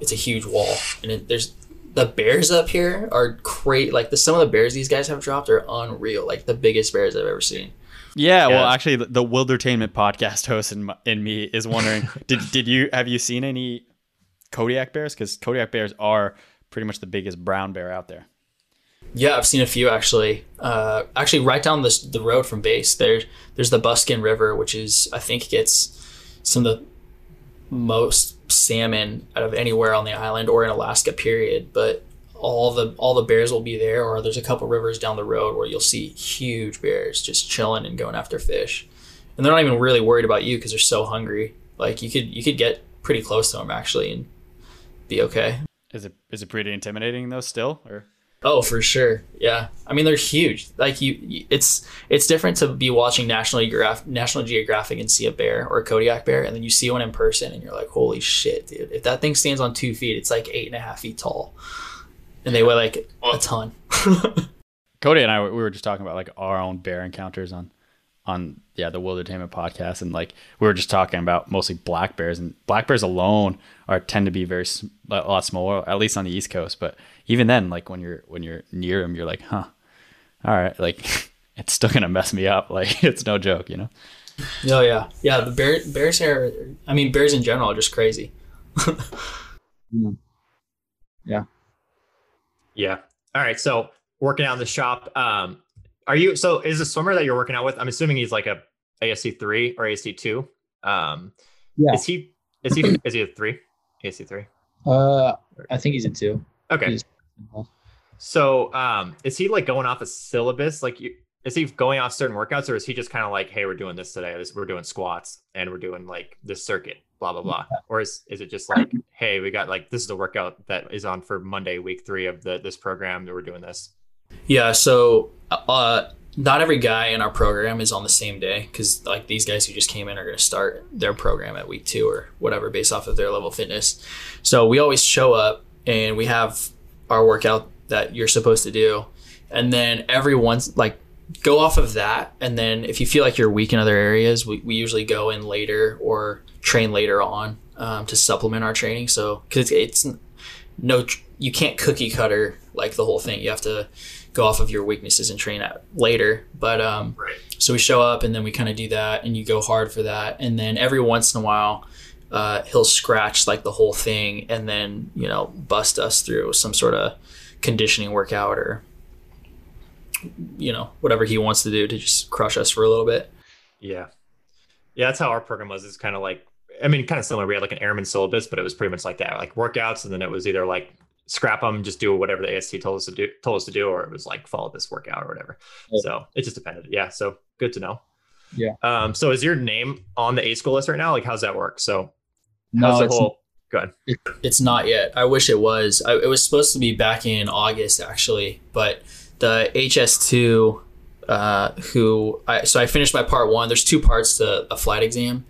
it's a huge wall, and it, there's the bears up here are great. Like the some of the bears these guys have dropped are unreal. Like the biggest bears I've ever seen.
Yeah, well, actually, the, the Wildertainment podcast host in, my- in me is wondering did did you have you seen any Kodiak bears? Because Kodiak bears are pretty much the biggest brown bear out there.
Yeah, I've seen a few actually. Uh, actually, right down this the road from base, there's there's the Buskin River, which is I think gets some of the most salmon out of anywhere on the island or in Alaska. Period. But all the all the bears will be there, or there's a couple rivers down the road where you'll see huge bears just chilling and going after fish, and they're not even really worried about you because they're so hungry. Like you could you could get pretty close to them actually and be okay.
Is it is it pretty intimidating though? Still, or
Oh, for sure. Yeah. I mean, they're huge. Like you, you- it's it's different to be watching National Geographic, National Geographic and see a bear or a Kodiak bear, and then you see one in person, and you're like, "Holy shit, dude! If that thing stands on two feet, it's like eight and a half feet tall, and they weigh like a ton."
Cody and I we were just talking about like our own bear encounters on on yeah the Wildertainment podcast, and like we were just talking about mostly black bears, and black bears alone are tend to be very s- a lot smaller, at least on the East Coast. But even then, like when you're when you're near him, you're like, huh, all right, like it's still gonna mess me up. Like it's no joke, you know.
oh yeah, yeah. The bear bears are. I mean, bears in general are just crazy.
Yeah. Yeah. All right. So working out in the shop. Um, are you so is the swimmer that you're working out with? I'm assuming he's like a AST three or AST two. Um,
Yeah.
Is he? Is he? is he a three? AST three.
Uh, I think he's a two.
Okay.
He's-
So, um, is he like going off a syllabus? Like, you, is he going off certain workouts, or is he just kind of like, hey, we're doing this today. This, we're doing squats, and we're doing like this circuit, blah blah blah. Or is is it just like, hey, we got like this is the workout that is on for Monday, week three of the this program that we're doing this.
Yeah, so uh, not every guy in our program is on the same day because like these guys who just came in are going to start their program at week two or whatever based off of their level of fitness. So we always show up and we have our workout that you're supposed to do, and then every once, like go off of that, and then if you feel like you're weak in other areas, we, we usually go in later or train later on um, to supplement our training. So because it's, it's no you can't cookie cutter like the whole thing. You have to go off of your weaknesses and train out later. But um,
Right.
so we show up and then we kind of do that, and you go hard for that, and then every once in a while. Uh, he'll scratch like the whole thing and then you know bust us through some sort of conditioning workout or you know whatever he wants to do to just crush us for a little bit
Yeah, yeah, that's how our program was. It's kind of like, I mean, kind of similar. We had like an airman syllabus, but it was pretty much like that, like workouts, and then it was either like scrap them, just do whatever the AST told us to do, told us to do, or it was like follow this workout or whatever.
Yeah.
So it just depended. Yeah, so good to know.
Yeah.
Um. So is your name on the A school list right now? Like, how's that work? So
No,
how's the
it's,
whole? Good.
It's not yet. I wish it was. I, it was supposed to be back in August actually, but the HS2, uh, who I so I finished my part one. There's two parts to a flight exam,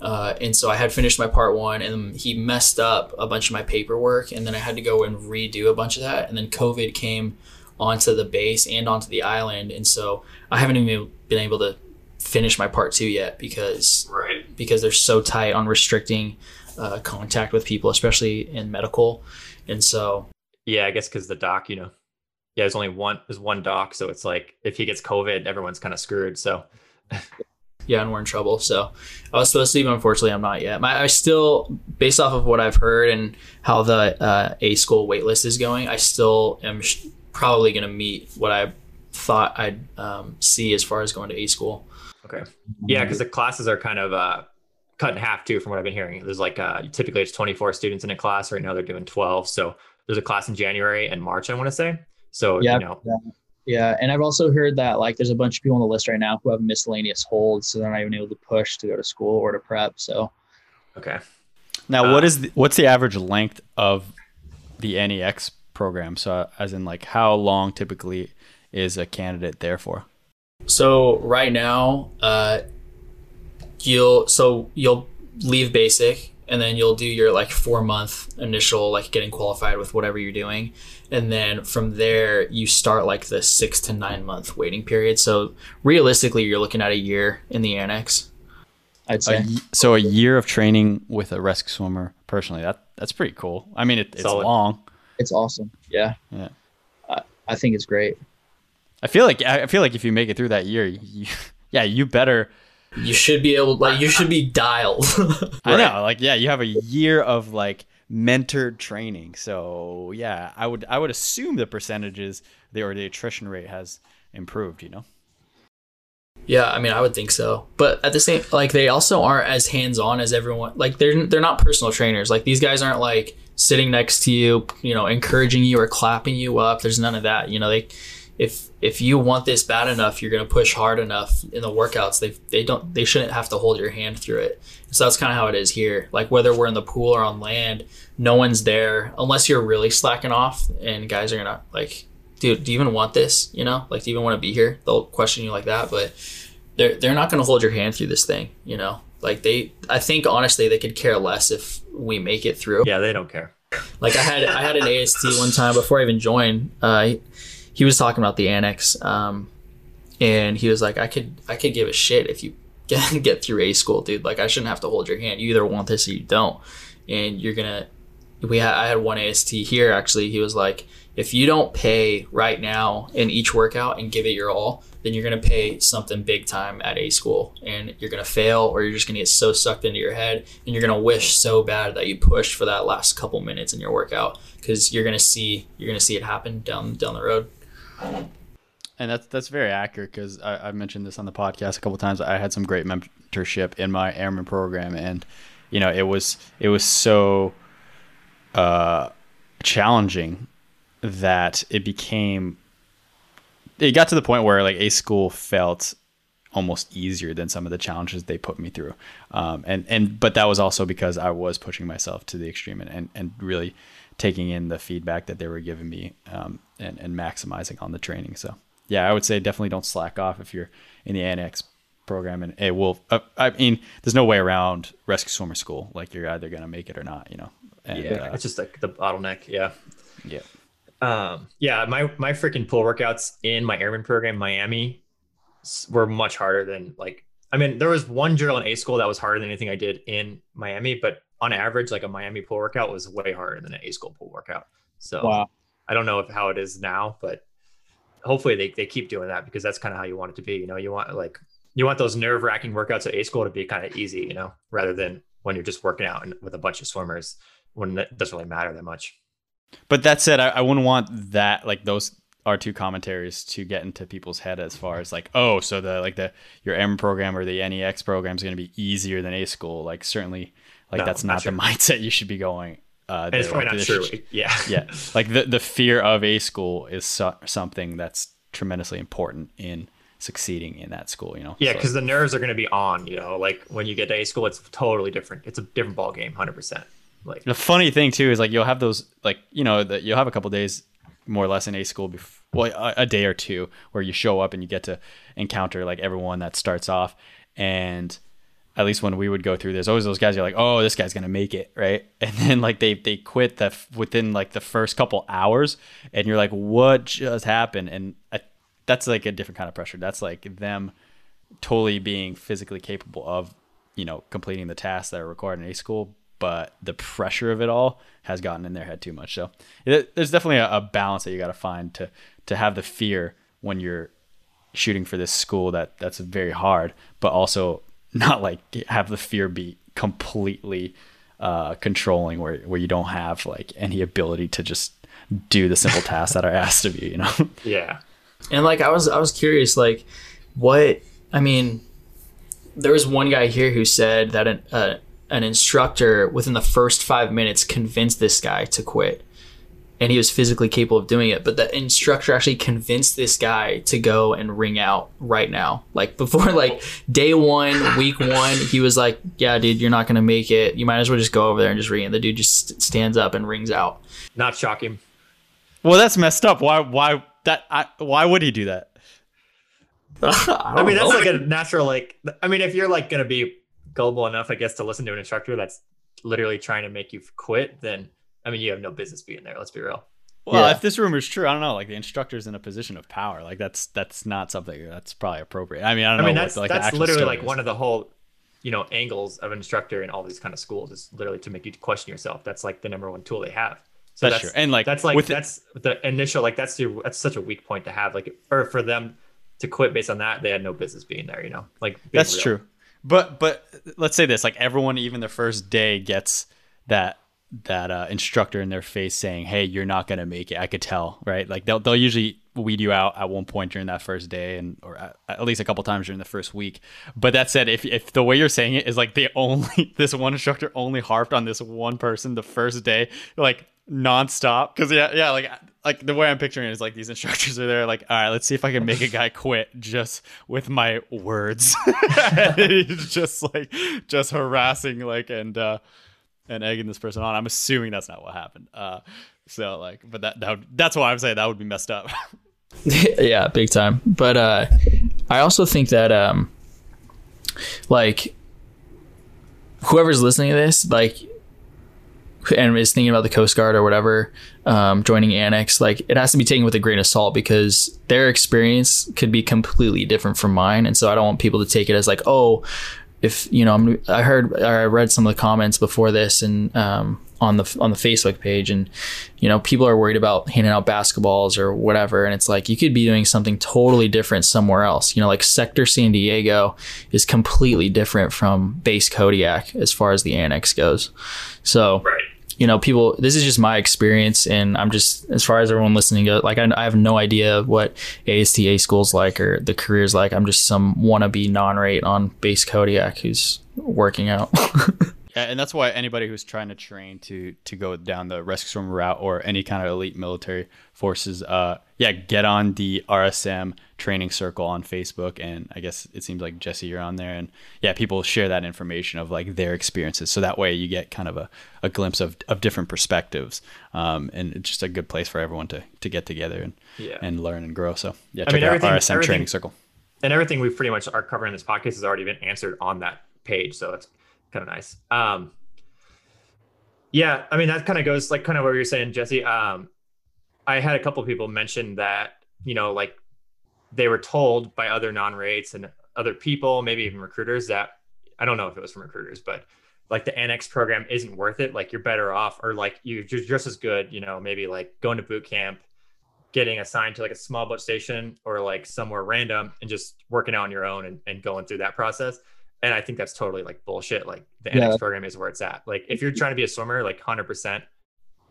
uh, and so I had finished my part one, and he messed up a bunch of my paperwork, and then I had to go and redo a bunch of that, and then COVID came onto the base and onto the island, and so I haven't even been able to finish my part two yet because
Right.
because they're so tight on restricting uh, contact with people, especially in medical. And so,
Yeah, I guess because the doc, you know, yeah, there's only one. There's one doc, so it's like if he gets COVID, everyone's kind of screwed. So
yeah, and we're in trouble. So I was supposed to, but unfortunately, I'm not yet. My, I still, based off of what I've heard and how the uh, A school waitlist is going, I still am sh- probably going to meet what I thought I'd um, see as far as going to A school.
okay. Yeah, because the classes are kind of uh, cut in half too, from what I've been hearing. There's like uh, typically it's 24 students in a class. Right now they're doing 12. So there's a class in January and March, I want to say. So
Yeah.
you know,
yeah. Yeah, and I've also heard that like there's a bunch of people on the list right now who have miscellaneous holds, so they're not even able to push to go to school or to prep. So
okay.
Now, what
Uh,
is the, what's the average length of the annex program? So, as in, like, how long typically is a candidate there for?
So right now, uh, you'll so you'll leave basic and then you'll do your like four month initial like getting qualified with whatever you're doing, and then from there you start like the six to nine month waiting period. So realistically, you're looking at a year in the annex.
I'd say.
y- so a year of training with a rescue swimmer. Personally, that that's pretty cool. I mean, it, it's
Solid.
long.
It's awesome. Yeah.
Yeah.
I, I think it's great.
I feel like I feel like if you make it through that year, you, yeah, you better.
You should be able like you should be dialed.
I know, like yeah, you have a year of like mentored training. So yeah, I would I would assume the percentages the or the attrition rate has improved. You know.
Yeah, I mean, I would think so. But at the same, like, they also aren't as hands on as everyone. Like, they're they're not personal trainers. Like, these guys aren't like sitting next to you, you know, encouraging you or clapping you up. There's none of that. You know, they if if you want this bad enough, you're gonna push hard enough in the workouts. They they don't they shouldn't have to hold your hand through it. So that's kind of how it is here. Like whether we're in the pool or on land, no one's there unless you're really slacking off, and guys are gonna like, dude, do you even want this? You know, like, do you even want to be here? They'll question you like that, but they're they're not going to hold your hand through this thing you know like they i think honestly they could care less if we make it through
Yeah, they don't care.
like i had i had an ast one time before i even joined uh he, was talking about the annex um and he was like i could i could give a shit if you get get through a school dude. Like i shouldn't have to hold your hand. You either want this or you don't. And you're gonna we had i had one ast here actually. He was like if you don't pay right now in each workout and give it your all then you're going to pay something big time at a school. And you're going to fail or you're just going to get so sucked into your head and you're going to wish so bad that you pushed for that last couple minutes in your workout because you're going to see you're going to see it happen down down the road
And that's that's very accurate because I've mentioned this on the podcast a couple times. I had some great mentorship in my airman program, and you know it was it was so uh, challenging that it became it got to the point where like a school felt almost easier than some of the challenges they put me through um, and and but that was also because i was pushing myself to the extreme and, and, and really taking in the feedback that they were giving me um, and, and maximizing on the training so yeah i would say definitely don't slack off if you're in the annex program and it will uh, i mean there's no way around rescue swimmer school like you're either going to make it or not you know and
yeah,
uh,
it's just like the bottleneck. Yeah.
yeah
Um, yeah, my my freaking pool workouts in my airman program, in Miami, were much harder than like. I mean, there was one drill in A school that was harder than anything I did in Miami, but on average, like a Miami pool workout was way harder than an A school pool workout. So
Wow.
I don't know if how it is now, but hopefully they, they keep doing that because that's kind of how you want it to be. You know, you want like you want those nerve wracking workouts at A school to be kind of easy, you know, rather than when you're just working out and with a bunch of swimmers when it doesn't really matter that much.
But that said, I, I wouldn't want that like those R2 commentaries to get into people's head as far as like, oh, so the like the airman program or the annex program is going to be easier than A school. Like certainly, like
No,
that's
not
not, the
true.
mindset you should be going. Uh,
it's probably not true.
should-
Yeah.
yeah, like the the fear of A school is so, something that's tremendously important in succeeding in that school. You know.
Yeah,
So-
because the nerves are going to be on. You know, like when you get to A school, it's totally different. It's a different ball game, hundred percent. Like
The funny thing too is like you'll have those like you know that you'll have a couple days more or less in a school before well a, a day or two where you show up and you get to encounter like everyone that starts off and at least when we would go through there's always those guys you're like oh this guy's gonna make it right? And then like they they quit the within like the first couple hours and you're like what just happened? And I, that's like a different kind of pressure. That's like them totally being physically capable of you know completing the tasks that are required in a school but the pressure of it all has gotten in their head too much. So it, there's definitely a, a balance that you got to find to to have the fear when you're shooting for this school that that's very hard but also not like have the fear be completely uh, controlling where, where you don't have like any ability to just do the simple tasks that are asked of you you know
yeah,
And like I was I was curious like what I mean there was one guy here who said that an uh, an instructor within the first 5 minutes convinced this guy to quit. And he was physically capable of doing it, but the instructor actually convinced this guy to go and ring out right now. Like before like day 1, week 1, he was like, "Yeah, dude, you're not going to make it. You might as well just go over there and just ring." And the dude just stands up and rings out.
not shocking.
well that's messed up why why that I, why would he do that
I mean, that's like a natural like. I mean, if you're like going to be gullible enough, I guess, to listen to an instructor, that's literally trying to make you quit, then I mean, you have no business being there. Let's be real.
Well,
Yeah.
if this rumor is true, I don't know. Like the instructor's in a position of power. Like that's that's not something that's probably appropriate. I mean, I don't
I mean,
know
that's
what like
that's literally like
is.
one of the whole, you know, angles of an instructor in all these kind of schools is literally to make you question yourself. That's like the number one tool they have. So
That's true. And, like,
that's like
with-
that's the initial like that's your that's such a weak point to have. Like or for them to quit based on that, they had no business being there. You know, like being
That's
real.
true. But but let's say this: like everyone, even the first day, gets that that uh, instructor in their face saying, "Hey, you're not gonna make it." I could tell, right? Like they'll they'll usually weed you out at one point during that first day, and or at, at least a couple times during the first week. But that said, if if the way you're saying it is like they only this one instructor only harped on this one person the first day, like nonstop, because yeah yeah like. Like the way I'm picturing it is like these instructors are there, like, all right, let's see if I can make a guy quit just with my words. just like just harassing like and uh and egging this person on. I'm assuming that's not what happened. Uh so like but that, that that's why I'm saying that would be messed up.
yeah, big time. But uh, I also think that um, like whoever's listening to this, like, and is thinking about the Coast Guard or whatever, um, joining Annex, like it has to be taken with a grain of salt because their experience could be completely different from mine, and so I don't want people to take it as like, oh, if you know, I'm, I heard, or I read some of the comments before this, and um, on the on the Facebook page, and you know, people are worried about handing out basketballs or whatever, and it's like you could be doing something totally different somewhere else. You know, like Sector San Diego is completely different from Base Kodiak as far as the annex goes. So,
Right.
You know, people, this is just my experience, and I'm just as far as everyone listening goes, like I, I have no idea what AST A school's like or the career's like. I'm just some wannabe non-rate on Base Kodiak who's working out.
And that's why anybody who's trying to train to to go down the rescue swimmer route or any kind of elite military forces, uh, yeah, get on the RSM training circle on Facebook, and I guess it seems like Jesse, you're on there, and yeah, people share that information of like their experiences, so that way you get kind of a, a glimpse of, of different perspectives, um, and it's just a good place for everyone to to get together and
Yeah.
and learn and grow. So yeah,
I
check
mean,
out RSM
everything-
training circle.
and everything we pretty much are covering in this podcast has already been answered on that page so it's kind of nice. Um yeah i mean that kind of goes like kind of what you're saying jesse. Um i had a couple people mention that you know like they were told by other non-rates and other people maybe even recruiters that i don't know if it was from recruiters but like the annex program isn't worth it. Like you're better off or like you're just as good you know maybe like going to boot camp getting assigned to like a small boat station or like somewhere random and just working out on your own and, and going through that process. And I think that's totally like bullshit. Like the
Yeah.
annex program is where it's at. Like if you're trying to be a swimmer, like 100%,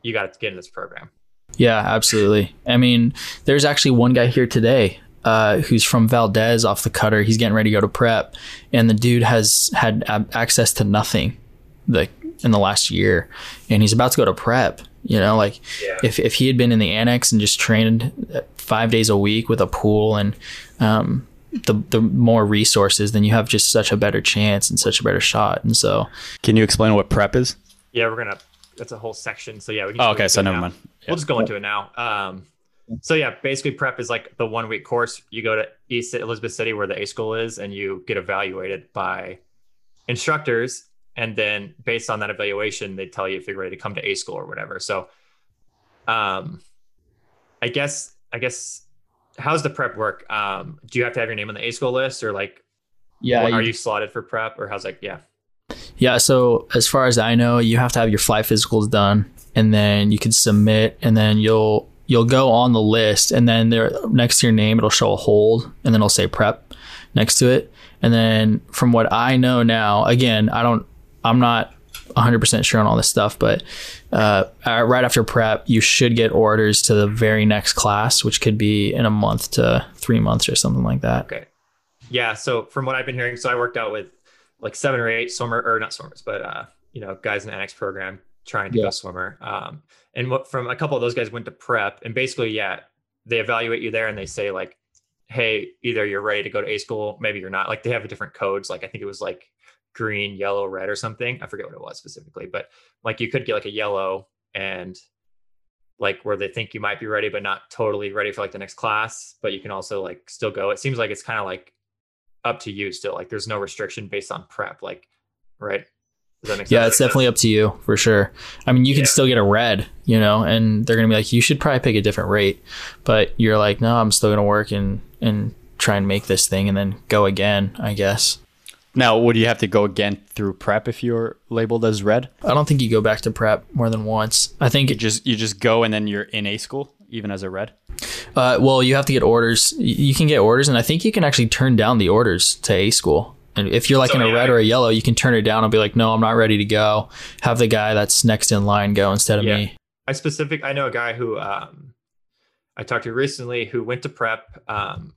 you got to get in this program.
Yeah, absolutely. I mean, there's actually one guy here today uh, who's from Valdez off the cutter. He's getting ready to go to prep, and the dude has had ab- access to nothing, like in the last year, and he's about to go to prep. You know, like
Yeah.
if if he had been in the annex and just trained uh, five days a week with a pool and um, the the more resources, then you have just such a better chance and such a better shot. And so,
Can you explain what prep is?
Yeah, we're gonna. That's a whole section. So yeah, we can.
Oh, okay, so
it
never
now.
mind.
We'll just go into it now. Um, so yeah, basically prep is like the one week course. You go to East Elizabeth City where the A school is, and you get evaluated by instructors, and then based on that evaluation, they tell you if you're ready to come to A school or whatever. So, um, I guess I guess how's the prep work? Um, do you have to have your name on the A school list, or like,
yeah,
what-
you-
are you slotted for prep, or how's like, yeah,
Yeah, so as far as I know, you have to have your flight physicals done and then you can submit and then you'll you'll go on the list and then there next to your name it'll show a hold and then it'll say prep next to it. And then from what I know now, again, I don't I'm not 100% sure on all this stuff, but uh, uh, right after prep, you should get orders to the very next class, which could be in a month to three months or something like that.
Okay. Yeah. So from what I've been hearing, so I worked out with like seven or eight swimmer or not swimmers, but uh, you know, guys in the annex program trying to
Yeah.
go swimmer. Um, and what from a couple of those guys went to prep and basically, yeah, they evaluate you there and they say like, hey, either you're ready to go to A school, maybe you're not. Like they have different codes. Like I think it was like green, yellow, red, or something. I forget what it was specifically, but like you could get like a yellow and like where they think you might be ready, but not totally ready for like the next class, but you can also like still go. It seems like it's kind of like up to you still. Like there's no restriction based on prep, like right. Does that make
Yeah, it's definitely up to you for sure. I mean, you can
Yeah.
still get a red, you know, and they're gonna be like, you should probably pick a different rate, but you're like, no, I'm still gonna work and and try and make this thing and then go again. I guess.
Now, would you have to go again through prep if you're labeled as red?
I don't think you go back to prep more than once. I think
You just you just go and then you're in A school even as a red.
Uh, well, you have to get orders. You can get orders, and I think you can actually turn down the orders to A school. And if you're like
So,
in a
yeah,
red or a yellow, you can turn it down and be like, "No, I'm not ready to go." Have the guy that's next in line go instead of
Yeah.
me.
I specific. I know a guy who um, I talked to recently who went to prep, um,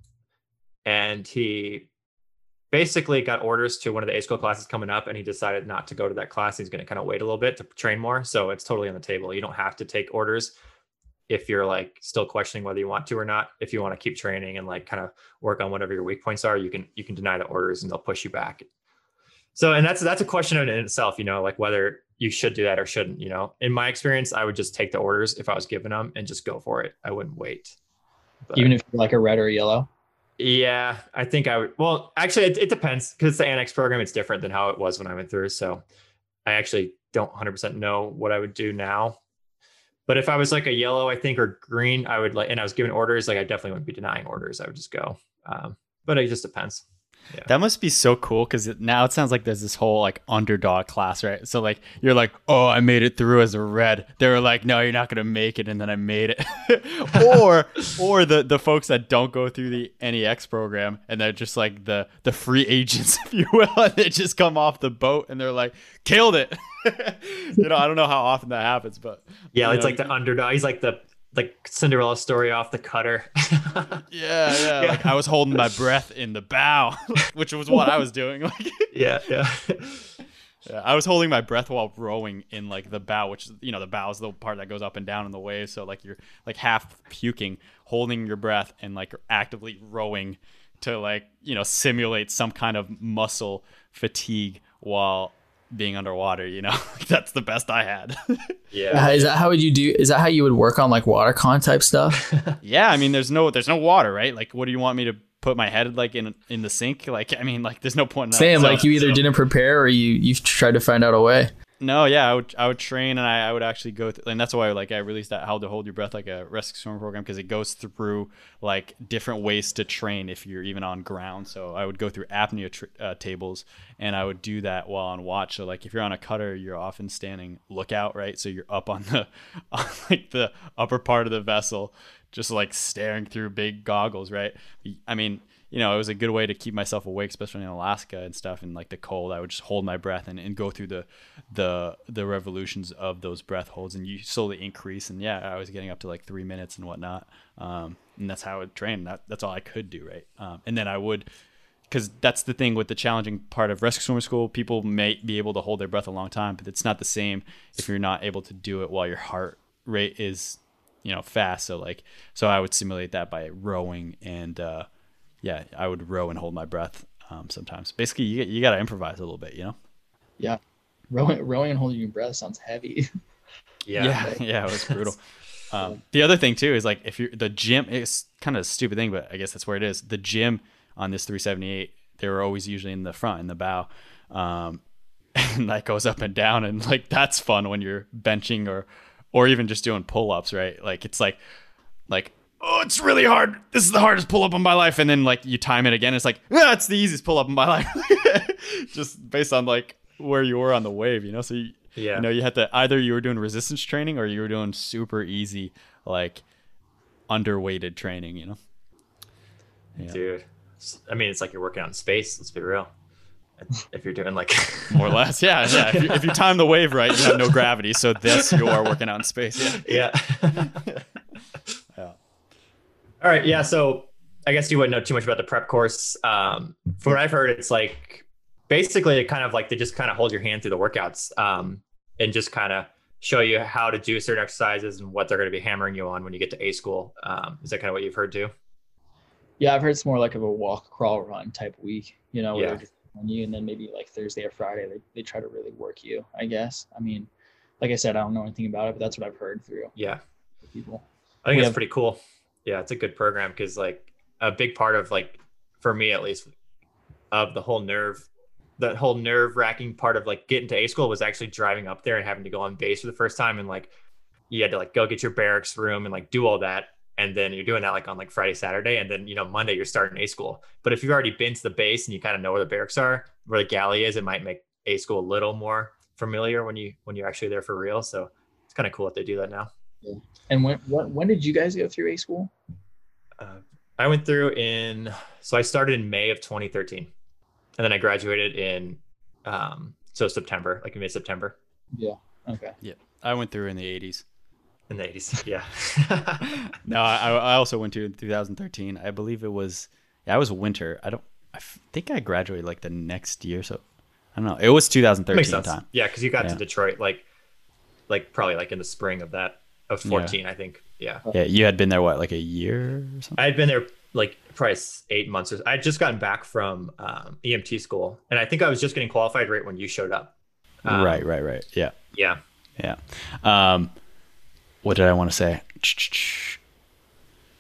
and he basically got orders to one of the A school classes coming up, and he decided not to go to that class. He's going to kind of wait a little bit to train more. So it's totally on the table. You don't have to take orders if you're like still questioning whether you want to or not. If you want to keep training and like kind of work on whatever your weak points are, you can you can deny the orders and they'll push you back. So and that's that's a question in itself, you know, like whether you should do that or shouldn't. You know, in my experience, I would just take the orders if I was given them and just go for it. I wouldn't wait. But-
Even if you're like a red or a yellow.
Yeah, I think I would. Well, actually, it, it depends because it's the annex program. It's different than how it was when I went through. So I actually don't 100% know what I would do now. But if I was like a yellow, I think, or green, I would like, and I was given orders, like I definitely wouldn't be denying orders. I would just go. Um, but it just depends.
That must be so cool because now it sounds like there's this whole like underdog class, right? So like you're like, oh, I made it through as a red. They were like, no, you're not gonna make it, and then I made it. or or the the folks that don't go through the annex program and they're just like the the free agents, if you will, and they just come off the boat and they're like, killed it. you know, I don't know how often that happens, but
Yeah,
you
it's like the underdog. He's like the like Cinderella story off the cutter.
yeah, yeah,
Yeah.
Like I was holding my breath in the bow, which was what I was doing. Like.
yeah, yeah.
Yeah, I was holding my breath while rowing in like the bow, which you know the bow is the part that goes up and down in the wave. So like you're like half puking, holding your breath, and like actively rowing to like you know simulate some kind of muscle fatigue while being underwater. You know, that's the best I had.
Yeah.
Uh, Is that how would you do? Is that how you would work on like water con type stuff?
yeah, I mean, there's no there's no water, right? Like, what do you want me to put my head like in in the sink? Like, I mean, like there's no point. In that.
Same,
So-
like you either didn't prepare or you you tried to find out a way.
No, yeah, I would I would train and I, I would actually go through, and that's why like I released that how to hold your breath like a rescue swim program because it goes through like different ways to train if you're even on ground. So I would go through apnea tr- uh, tables and I would do that while on watch. So like if you're on a cutter, you're often standing lookout, right? So you're up on the on like the upper part of the vessel, just like staring through big goggles, right? I mean, you know, it was a good way to keep myself awake, especially in Alaska and stuff and like the cold. I would just hold my breath and, and go through the the the revolutions of those breath holds and you slowly increase and yeah, I was getting up to like three minutes and whatnot. Um, and that's how I would train. That that's all I could do, right? Um, and then I would because that's the thing with the challenging part of rescue swimmer school. People may be able to hold their breath a long time, but it's not the same if you're not able to do it while your heart rate is, you know, fast. So like, so I would simulate that by rowing and, uh, yeah, I would row and hold my breath um, sometimes. Basically, you you got to improvise a little bit, you know.
Yeah, rowing, rowing and holding your breath sounds heavy.
Yeah.
yeah, yeah, it was brutal. Um, the other thing too is like if you're the gym, it's kind of a stupid thing, but I guess that's where it is. The gym on this 378, they were always usually in the front in the bow, um, and that goes up and down, and like that's fun when you're benching or or even just doing pull ups, right? Like it's like like oh, it's really hard. This is the hardest pull up in my life, and then like you time it again, it's like yeah, it's the easiest pull up in my life, just based on like where you were on the wave, you know. So you,
Yeah.
you know, you had to either you were doing resistance training or you were doing super easy, like underweighted training, you know? Yeah.
Dude. I mean, it's like you're working out in space. Let's be real. If you're doing like
More or less. Yeah. Yeah. If you, if you time the wave right, you have no gravity. So this, you are working out in space. Yeah.
yeah.
Yeah.
All right. Yeah. So I guess you wouldn't know too much about the prep course. Um, from what I've heard, it's like basically it kind of like they just kind of hold your hand through the workouts um, and just kind of show you how to do certain exercises and what they're going to be hammering you on when you get to A school. Um, is that kind of what you've heard too?
Yeah, I've heard it's more like of a walk, crawl, run type week. You know, where
Yeah.
they're just on you, and then maybe like Thursday or Friday, they, they try to really work you. I guess. I mean, like I said, I don't know anything about it, but that's what I've heard through
Yeah.
people.
I think
We
that's
have-
pretty cool. Yeah, it's a good program because like a big part of like for me at least of the whole nerve the whole nerve wracking part of like getting to A school was actually driving up there and having to go on base for the first time and like you had to like go get your barracks room and like do all that and then you're doing that like on like Friday, Saturday, and then you know Monday you're starting A school. But if you've already been to the base and you kind of know where the barracks are, where the galley is, it might make A school a little more familiar when you when you're actually there for real. So it's kind of cool that they do that now.
And when when, when did you guys go through A school?
Uh, I went through in so I started in May of 2013, and then I graduated in um so September, like mid September.
Yeah. Okay.
Yeah, I went through in the '80s.
In the 80s, yeah.
no, I, I also went to in 2013. I believe it was yeah, it was winter. I don't. I f- think I graduated like the next year, so I don't know. It was 2013
Makes sense.
time.
Yeah, because you got
Yeah.
to Detroit like like probably like in the spring of that of 14, I think. Yeah.
Yeah, you had been there what like a year or something.
I had been there like probably eight months. Or, I had just gotten back from um, EMT school, and I think I was just getting qualified right when you showed up. Um,
right, right, right. Yeah,
Yeah.
yeah. Um, what did I want to say?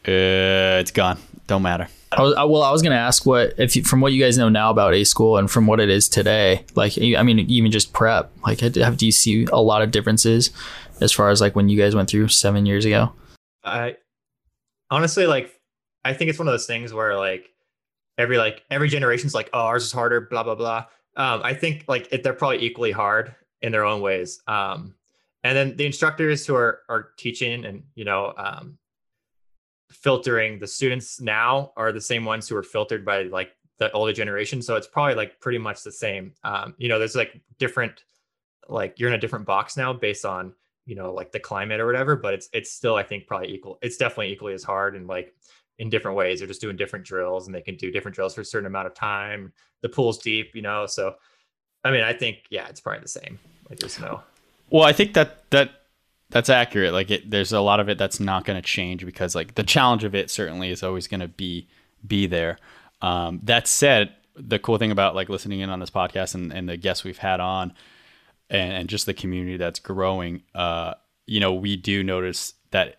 Uh, it's gone. Don't matter.
I was, I, well, I was going to ask what, if you, from what you guys know now about A school and from what it is today, like, I mean, even just prep, like, have, do you see a lot of differences as far as like when you guys went through seven years ago?
I honestly like. I think it's one of those things where like every like every generation's like, oh, ours is harder, blah blah blah. Um, I think like it, they're probably equally hard in their own ways. Um, and then the instructors who are are teaching and you know um, filtering the students now are the same ones who were filtered by like the older generation. So it's probably like pretty much the same. Um, you know, there's like different like you're in a different box now based on you know like the climate or whatever but it's it's still i think probably equal it's definitely equally as hard and like in different ways they're just doing different drills and they can do different drills for a certain amount of time the pool's deep you know so i mean i think yeah it's probably the same like there's no
Well, I think that that that's accurate. Like, it, there's a lot of it that's not going to change because like the challenge of it certainly is always going to be be there. Um, that said, the cool thing about like listening in on this podcast and, and the guests we've had on, and, and just the community that's growing, uh, you know, we do notice that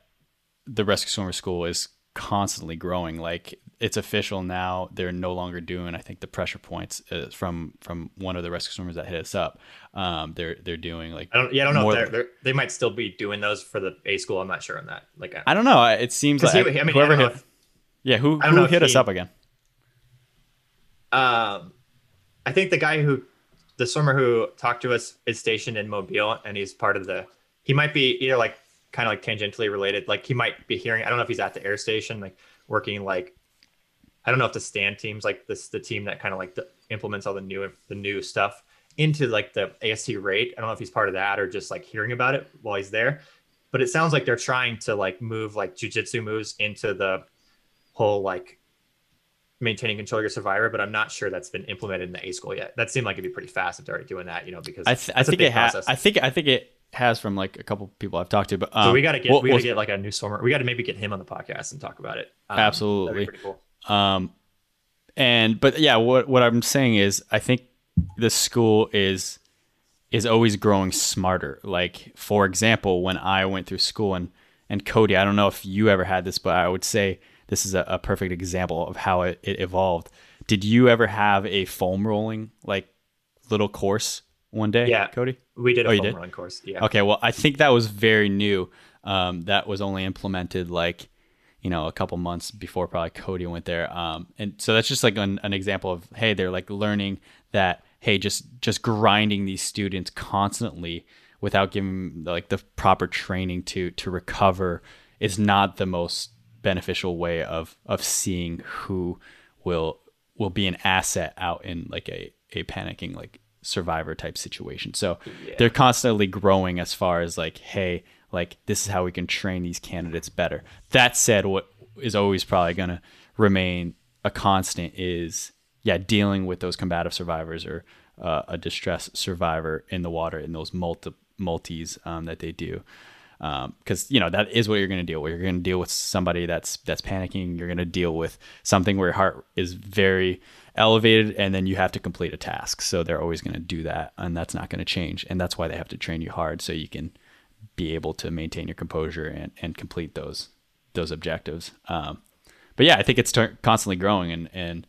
the rescue swimmer school is constantly growing. Like it's official now. They're no longer doing, I think, the pressure points uh, from from one of the rescue swimmers that hit us up. Um, they're they're doing like
i don't yeah i don't know if they're, they're, they might still be doing those for the a school i'm not sure on that like I,
I don't know. It seems like
he- I mean,
whoever
don't
hit,
if-
yeah, who
I
who hit us up again?
Um, I think the guy who, the swimmer who talked to us is stationed in Mobile, and he's part of the. He might be either like kind of like tangentially related. Like he might be hearing. I don't know if he's at the air station, like working like. I don't know if the Stan teams like this the team that kind of like the, implements all the new the new stuff into like the AST rate. I don't know if he's part of that or just like hearing about it while he's there. But it sounds like they're trying to like move like jujitsu moves into the whole like maintaining control of your survivor, but I'm not sure that's been implemented in the A school yet. That seemed like it'd be pretty fast if they're already doing that, you know, because
I, th- I think it has. I think I think it has from like a couple people I've talked to. But um,
so we got to get
we'll-
we got to
we'll-
get like a new swimmer. We got to maybe get him on the podcast and talk about it. Um,
Absolutely.
cool.
Um, and but yeah, what what I'm saying is, I think the school is is always growing smarter. Like for example, when I went through school and and Cody, I don't know if you ever had this, but I would say this is a, a perfect example of how it, it evolved. Did you ever have a foam rolling like little course one day?
Yeah.
Cody.
We did a
Oh,
foam
did?
run course. Yeah.
Okay, well, I think that was very new. Um, that was only implemented like, you know, a couple months before probably Cody went there. Um, and so that's just like an, an example of hey, they're like learning that hey, just just grinding these students constantly without giving them like the proper training to to recover is not the most beneficial way of of seeing who will will be an asset out in like a a panicking like survivor type situation. So they're constantly growing as far as like, hey, like this is how we can train these candidates better. That said, what is always probably gonna remain a constant is yeah, dealing with those combative survivors or uh, a distress survivor in the water in those multi multis um, that they do because you know that is what you're going to deal with. You're going to deal with somebody that's that's panicking. You're going to deal with something where your heart is very elevated, and then you have to complete a task. So they're always going to do that, and that's not going to change. And that's why they have to train you hard so you can be able to maintain your composure and, and complete those those objectives. Um, but yeah, I think it's constantly growing, and and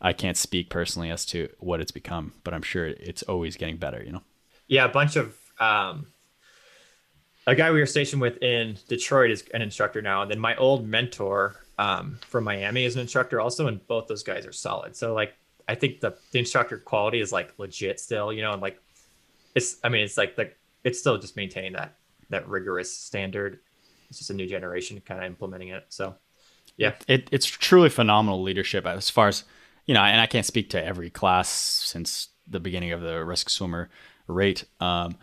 I can't speak personally as to what it's become, but I'm sure it's always getting better. You know.
Yeah, a bunch of um, a guy we were stationed with in Detroit is an instructor now, and then my old mentor um, from Miami is an instructor also, and both those guys are solid. So like, I think the the instructor quality is like legit still, you know, and like, it's I mean it's like the it's still just maintaining that that rigorous standard. It's just a new generation kind of implementing it. So yeah,
it, it's truly phenomenal leadership as far as you know, and I can't speak to every class since the beginning of the risk swimmer rate. Um,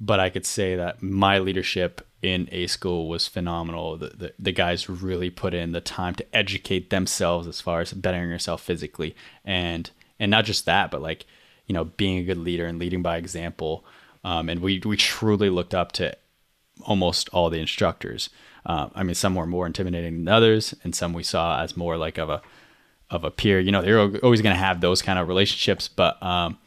but I could say that my leadership in A school was phenomenal. The, the, the guys really put in the time to educate themselves as far as bettering yourself physically, and and not just that, but like you know being a good leader and leading by example. Um, and we we truly looked up to almost all the instructors. Uh, I mean, some were more intimidating than others, and some we saw as more like of a of a peer. You know, they're always going to have those kind of relationships, but um,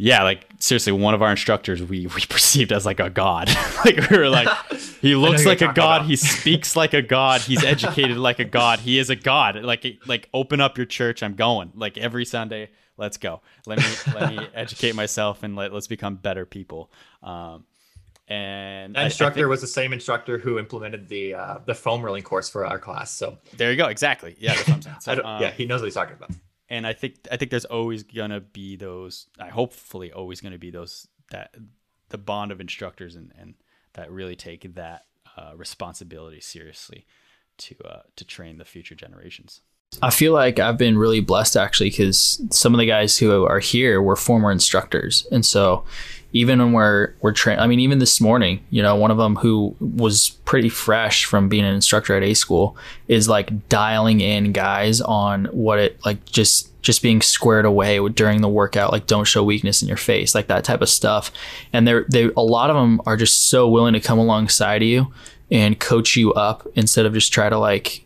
yeah, like seriously, one of our instructors we we perceived as like a god. like we were like, he looks like a god. About. He speaks like a god. He's educated like a god. He is a god. Like like open up your church. I'm going. Like every Sunday, let's go. Let me let me educate myself and let let's become better people. Um, and
that instructor think, was the same instructor who implemented the uh, the foam rolling course for our class. So
there you go. Exactly. Yeah.
So, um, yeah, he knows what he's talking about
and I think I think there's always gonna be those. I hopefully always gonna be those that the bond of instructors and and that really take that uh, responsibility seriously to uh, to train the future generations.
I feel like I've been really blessed actually because some of the guys who are here were former instructors, and so even when we're we're trained, I mean, even this morning, you know, one of them who was pretty fresh from being an instructor at A school is like dialing in guys on what it like just just being squared away during the workout, like don't show weakness in your face, like that type of stuff. And they're they a lot of them are just so willing to come alongside you and coach you up instead of just try to like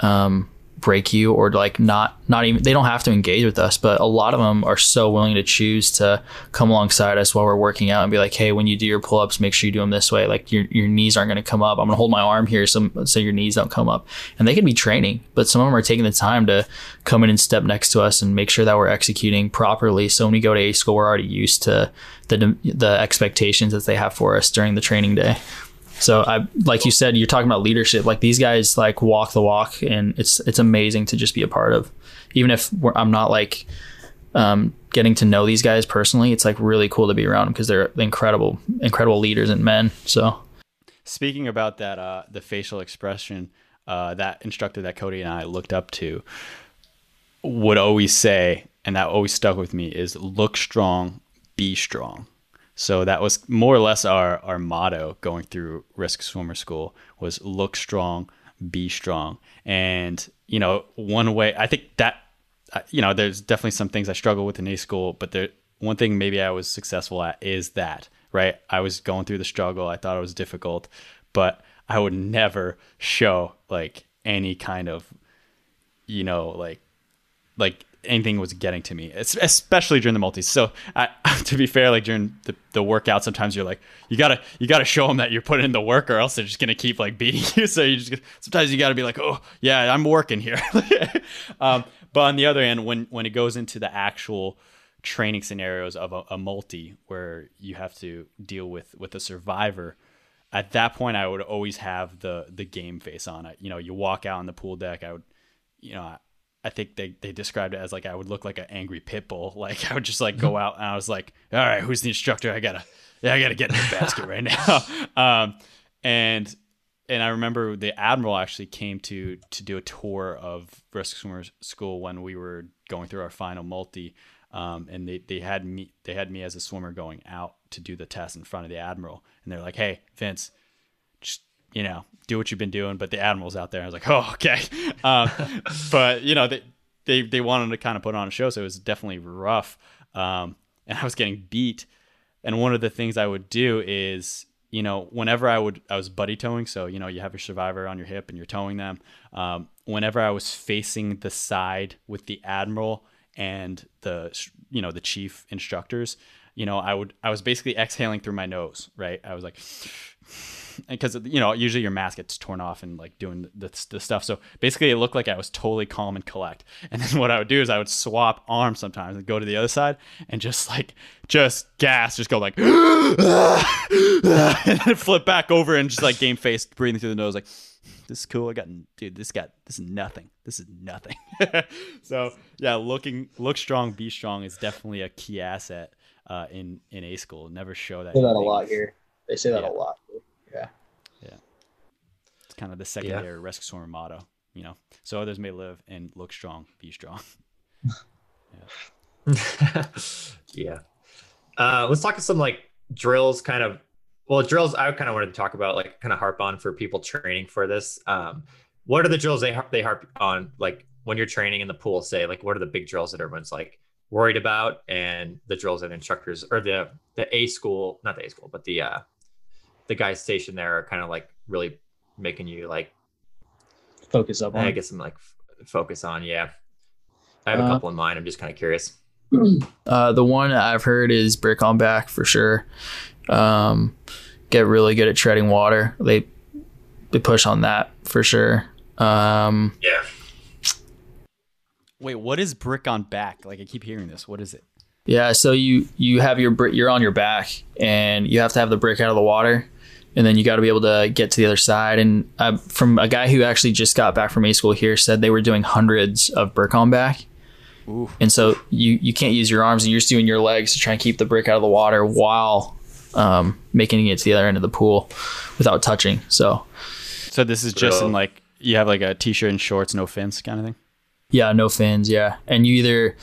um break you or like not not even they don't have to engage with us but a lot of them are so willing to choose to come alongside us while we're working out and be like hey when you do your pull-ups make sure you do them this way. Like your, your knees aren't going to come up. I'm going to hold my arm here so, so your knees don't come up. And they can be training but some of them are taking the time to come in and step next to us and make sure that we're executing properly. So when we go to a school we're already used to the the expectations that they have for us during the training day so I like you said, you're talking about leadership. Like these guys like walk the walk, and it's it's amazing to just be a part of. Even if I'm not like um, getting to know these guys personally, it's like really cool to be around them because they're incredible, incredible leaders and men. So
speaking about that, uh, the facial expression, uh, that instructor that Cody and I looked up to would always say, and that always stuck with me, is look strong, be strong. So that was more or less our, our motto going through Risk Swimmer School was look strong, be strong. And, you know, one way, I think that, you know, there's definitely some things I struggle with in A school, but there, one thing maybe I was successful at is that, right? I was going through the struggle. I thought it was difficult, but I would never show like any kind of, you know, like, like anything was getting to me, especially during the multis. So I, to be fair, like during the, the workout, sometimes you're like, you gotta you gotta show them that you're putting in the work, or else they're just gonna keep like beating you. So you just sometimes you gotta be like, oh yeah, I'm working here. um, but on the other hand, when when it goes into the actual training scenarios of a, a multi where you have to deal with with a survivor at that point i would always have the the game face on it you know you walk out on the pool deck i would you know I think they, they described it as like I would look like an angry pit bull. Like I would just like go out and I was like, all right, who's the instructor? I gotta, yeah, I gotta get in the basket right now. Um, and and I remember the admiral actually came to to do a tour of Risk Swimmer School when we were going through our final multi. Um, and they, they had me they had me as a swimmer going out to do the test in front of the admiral, and they're like, "Hey, Vince, you know, do what you've been doing. But the admiral's out there. I was like, oh, okay. Um, but you know, they, they they wanted to kind of put on a show, so it was definitely rough. Um, and I was getting beat. And one of the things I would do is, you know, whenever I would, I was buddy towing. So you know, you have your survivor on your hip and you're towing them. Um, whenever I was facing the side with the admiral and the, you know, the chief instructors, you know, I would, I was basically exhaling through my nose, right? I was like because you know usually your mask gets torn off and like doing the, the stuff so basically it looked like i was totally calm and collect and then what i would do is i would swap arms sometimes and go to the other side and just like just gas just go like and then flip back over and just like game face breathing through the nose like this is cool i got dude this got this is nothing this is nothing so yeah looking look strong be strong is definitely a key asset uh, in in a school never show that
Say that a lot here. They say that
Yeah.
a lot. Yeah. Yeah.
It's kind of the secondary rescue swimmer motto, you know. So others may live and look strong, be strong.
yeah. Uh, let's talk of some like drills, kind of. Well, drills. I kind of wanted to talk about, like, kind of harp on for people training for this. Um, what are the drills they har- they harp on, like when you're training in the pool? Say, like, what are the big drills that everyone's like worried about, and the drills that instructors or the the A school, not the A school, but the uh, the guys stationed there are kind of like really making you like
Focus up on.
I guess I'm like f- focus on. Yeah, I have a
Uh,
couple in mind. I'm just kind of curious.
Uh, the one I've heard is brick on back for sure. Um, get really good at treading water. They they push on that for sure. Um,
Yeah.
Wait, what is brick on back? Like I keep hearing this. What is it?
yeah, so you you have your brick. You're on your back, and you have to have the brick out of the water, and then you got to be able to get to the other side. And uh, from a guy who actually just got back from A school here, said they were doing hundreds of brick on back.
Ooh.
and so you you can't use your arms and you're just doing your legs to try and keep the brick out of the water while um, making it to the other end of the pool without touching. So
So this is just in like you have like a t-shirt and shorts, no fins kind of thing.
yeah, no fins. Yeah, and you either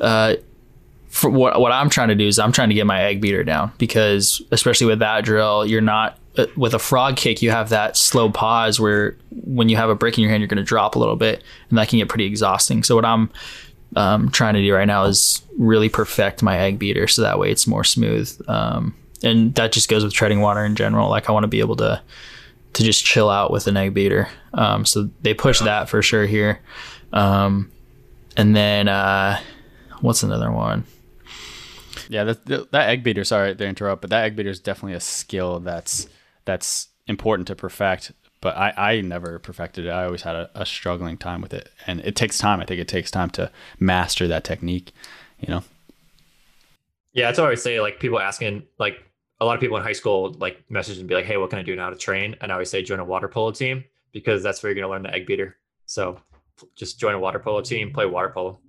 uh, for what what I'm trying to do is I'm trying to get my egg beater down because especially with that drill, you're not uh, with a frog kick. You have that slow pause where when you have a brick in your hand, you're going to drop a little bit, and that can get pretty exhausting. So what I'm um, trying to do right now is really perfect my egg beater so that way it's more smooth. Um, and that just goes with treading water in general. Like I want to be able to to just chill out with an egg beater. Um, so they push that for sure here. Um, and then uh, what's another one?
Yeah, that that egg beater. Sorry to interrupt, but that egg beater is definitely a skill that's that's important to perfect. But I, I never perfected it. I always had a, a struggling time with it, and it takes time. I think it takes time to master that technique. You know.
Yeah, that's what I always say. Like people asking, like a lot of people in high school, like message and be like, "Hey, what can I do now to train?" And I always say, join a water polo team because that's where you're gonna learn the egg beater. So just join a water polo team, play water polo.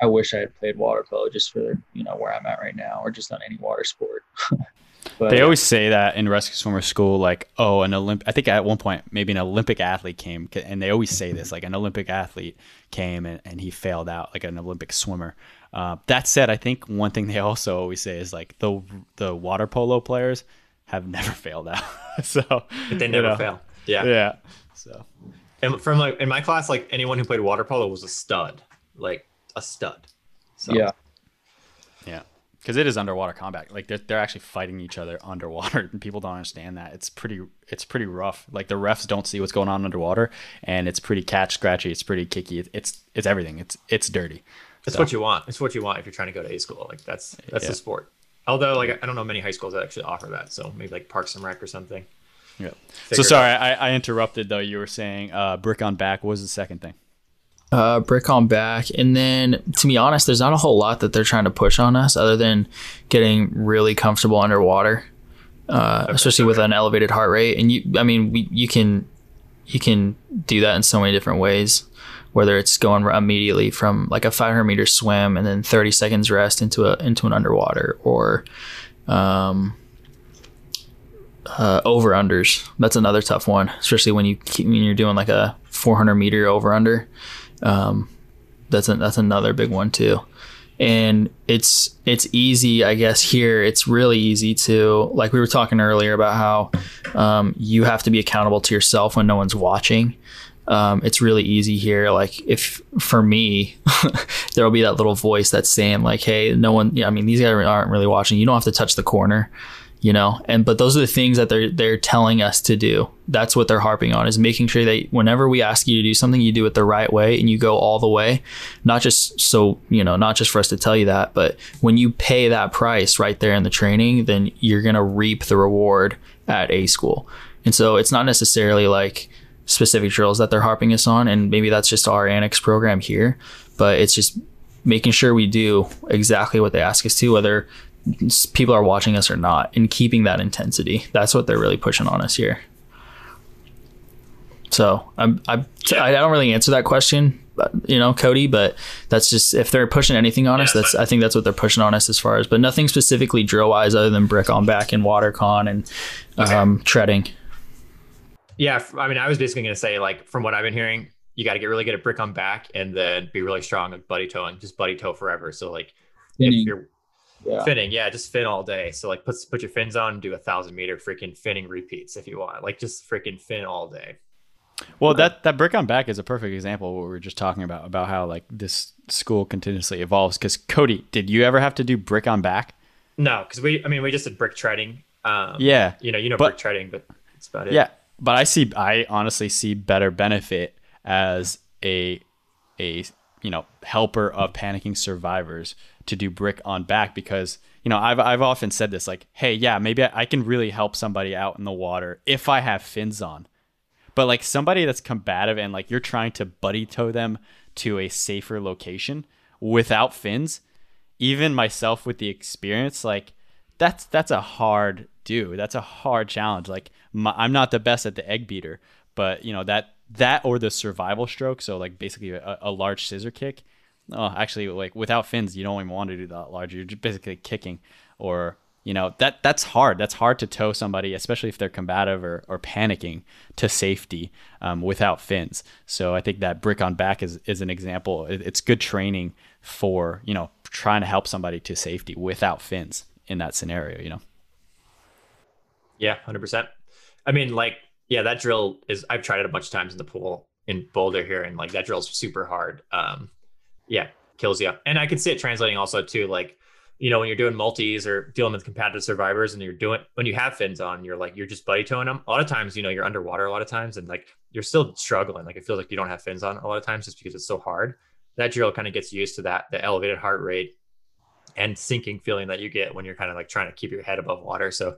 I wish I had played water polo just for you know where I'm at right now, or just on any water sport. but
They always say that in rescue swimmer school, like, oh, an Olymp. I think at one point maybe an Olympic athlete came, and they always say this, like an Olympic athlete came and, and he failed out, like an Olympic swimmer. Uh, that said, I think one thing they also always say is like the the water polo players have never failed out. so
But they
you
never
know,
fail. Yeah.
Yeah. So
And from like in my class, like anyone who played water polo was a stud, like a stud. So
yeah,
yeah. Because it is underwater combat, like they're, they're actually fighting each other underwater, and people don't understand that. It's pretty, it's pretty rough. Like the refs don't see what's going on underwater, and it's pretty catch scratchy. It's pretty kicky. It- It's it's everything. It's it's dirty.
That's
So-
what you want. It's what you want if you're trying to go to A school. Like that's that's
Yeah.
the sport. Although like I don't know many high schools that actually offer that. So maybe like Parks and Rec or something.
Yeah.
Figure
So sorry, I, I interrupted though. You were saying uh, brick on back. What was the second thing?
Uh, brick on back, and then to be honest, there's not a whole lot that they're trying to push on us other than getting really comfortable underwater, uh, especially with an elevated heart rate. And you, I mean, we, you can you can do that in so many different ways. Whether it's going immediately from like a 500 meter swim and then 30 seconds rest into a into an underwater, or um, uh, over unders. That's another tough one, especially when you keep, when you're doing like a 400 meter over under. Um, that's a, that's another big one too. And it's it's easy, I guess. Here, it's really easy to like we were talking earlier about how um, you have to be accountable to yourself when no one's watching. Um, it's really easy here. Like if for me, there will be that little voice that's saying like, "Hey, no one. Yeah, I mean, these guys aren't really watching. You don't have to touch the corner." You know and but those are the things that they're they're telling us to do that's what they're harping on is making sure that whenever we ask you to do something you do it the right way and you go all the way not just so you know not just for us to tell you that but when you pay that price right there in the training then you're going to reap the reward at a school. And so it's not necessarily like specific drills that they're harping us on. And maybe that's just our annex program here, but it's just making sure we do exactly what they ask us to, whether people are watching us or not, and keeping that intensity. That's what they're really pushing on us here. So I'm, I, I don't really answer that question, you know, Cody, but that's just if they're pushing anything on us, that's I think that's what they're pushing on us as far as, but nothing specifically drill wise other than brick on back and water con and um, treading.
Yeah, I mean, I was basically going to say like from what I've been hearing, you got to get really good at brick on back and then be really strong at buddy towing, just buddy tow forever. So like if you're
Yeah.
finning, yeah, just fin all day. So like put put your fins on, and do a thousand meter freaking finning repeats if you want. Like just freaking fin all day.
Well, that that brick on back is a perfect example of what we were just talking about about how like this school continuously evolves. Because Cody, did you ever have to do brick on back?
No, because we, I mean, we just did brick treading. Um,
Yeah,
you know, you know
But-
brick treading, but that's about it.
yeah. But I see, I honestly see better benefit as a a you know helper of panicking survivors to do brick on back because you know I've I've often said this like, hey, yeah, maybe I, I can really help somebody out in the water if I have fins on. But like somebody that's combative and like you're trying to buddy tow them to a safer location without fins, even myself with the experience, like that's that's a hard do. That's a hard challenge. Like my, I'm not the best at the egg beater, but you know that that or the survival stroke. So like basically a, a large scissor kick. Oh, actually, like without fins, you don't even want to do that large. You're just basically kicking, or you know that that's hard. That's hard to tow somebody, especially if they're combative or, or panicking, to safety um, without fins. So I think that brick on back is is an example. It, it's good training for you know trying to help somebody to safety without fins in that scenario. You know.
Yeah, hundred percent. I mean, like, yeah, that drill is. I've tried it a bunch of times in the pool in Boulder here, and like that drill's super hard. Um, yeah, kills you. And I can see it translating also to like, you know, when you're doing multis or dealing with competitive survivors, and you're doing when you have fins on, you're like you're just buddy towing them. A lot of times, you know, you're underwater a lot of times, and like you're still struggling. Like it feels like you don't have fins on a lot of times just because it's so hard. That drill kind of gets used to that the elevated heart rate and sinking feeling that you get when you're kind of like trying to keep your head above water. So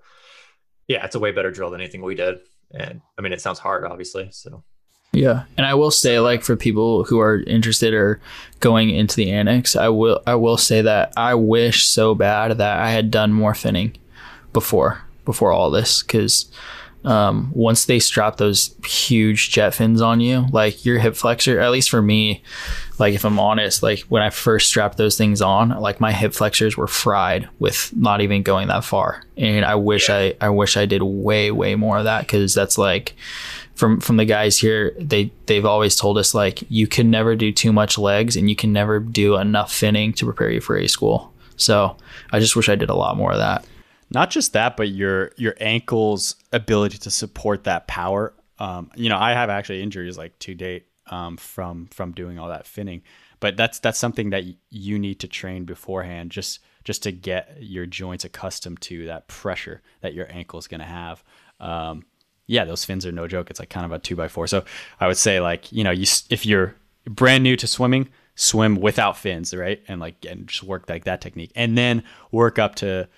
yeah, it's a way better drill than anything we did. And I mean, it sounds hard, obviously. So
Yeah, and I will say, like for people who are interested or going into the annex, I will I will say that I wish so bad that I had done more finning before before all this. Because um, once they strap those huge jet fins on you, like your hip flexor, at least for me, like if I'm honest, like when I first strapped those things on, like my hip flexors were fried with not even going that far, and I wish I I wish I did way way more of that because that's like from from the guys here they they've always told us like you can never do too much legs and you can never do enough finning to prepare you for a school so i just wish i did a lot more of that
not just that, but your your ankle's ability to support that power. Um, you know, I have actually injuries like to date um, from from doing all that finning, but that's that's something that you need to train beforehand, just just to get your joints accustomed to that pressure that your ankle is going to have. Um, yeah, those fins are no joke. It's like kind of a two by four. So I would say like you know you if you're brand new to swimming, swim without fins, right? And like and just work like that technique, and then work up to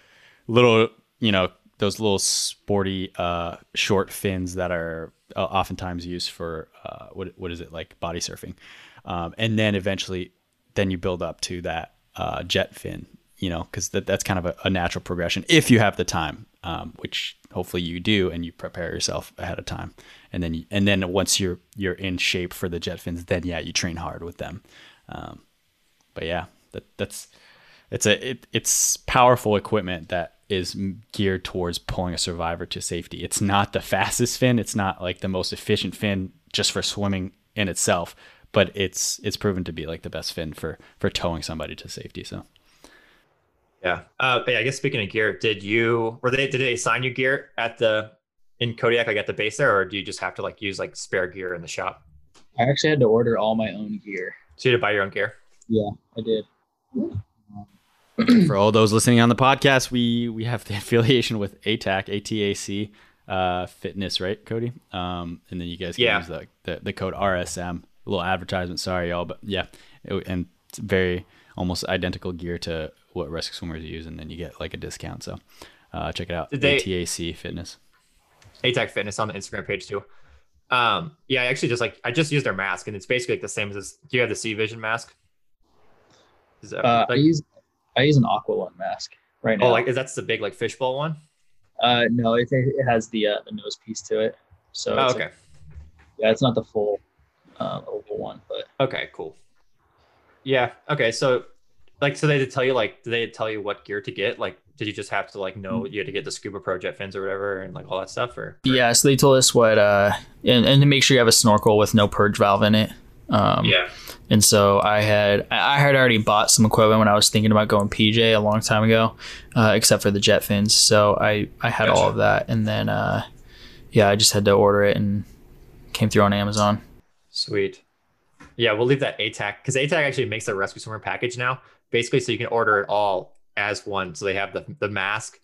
little you know those little sporty uh short fins that are uh, oftentimes used for uh what what is it like body surfing um and then eventually then you build up to that uh jet fin you know because that, that's kind of a, a natural progression if you have the time um which hopefully you do and you prepare yourself ahead of time and then you, and then once you're you're in shape for the jet fins then yeah you train hard with them um but yeah that that's it's a it, it's powerful equipment that is geared towards pulling a survivor to safety. It's not the fastest fin. It's not like the most efficient fin just for swimming in itself, but it's it's proven to be like the best fin for for towing somebody to safety. So
yeah. Uh, yeah, I guess speaking of gear, did you were they did they assign you gear at the in Kodiak like at the base there, or do you just have to like use like spare gear in the shop?
i actually had to order all my own gear
So you had to buy your own gear.
yeah i did
for all those listening on the podcast, we we have the affiliation with ATAC, ATAC uh, Fitness, right, Cody? Um, and then you guys can
Yeah.
use the, the the code RSM. A little advertisement, sorry y'all, but yeah, it, and it's very almost identical gear to what rescue swimmers use, and then you get like a discount. So uh, check it out,
Did they-
ATAC Fitness.
ATAC Fitness on the Instagram page too. Um, yeah, I actually just like I just used their mask, and it's basically like the same as this. Do you have the Sea Vision mask? Is that,
Uh, I use I use an Aqua One mask right now.
oh, like is that's the big like fishbowl one?
uh, no, it, it has the uh, the nose piece to it. So
Oh, okay,
like- yeah, it's not the full uh, oval one, but
okay, cool. Yeah, okay. So, like, so they did tell you like, did they tell you what gear to get? Like, did you just have to like know you had to get the Scuba Pro jet fins or whatever, and like all that stuff, or
yeah. So they told us what uh, and, and to make sure you have a snorkel with no purge valve in it. Um,
yeah,
And so I had I had already bought some equipment when I was thinking about going PJ a long time ago, uh, except for the jet fins. So I I had all of that, and then uh, yeah, I just had to order it and came through on Amazon.
Sweet. Yeah, we'll leave that ATAC because ATAC actually makes a rescue swimmer package now, basically, so you can order it all as one. So they have the the mask,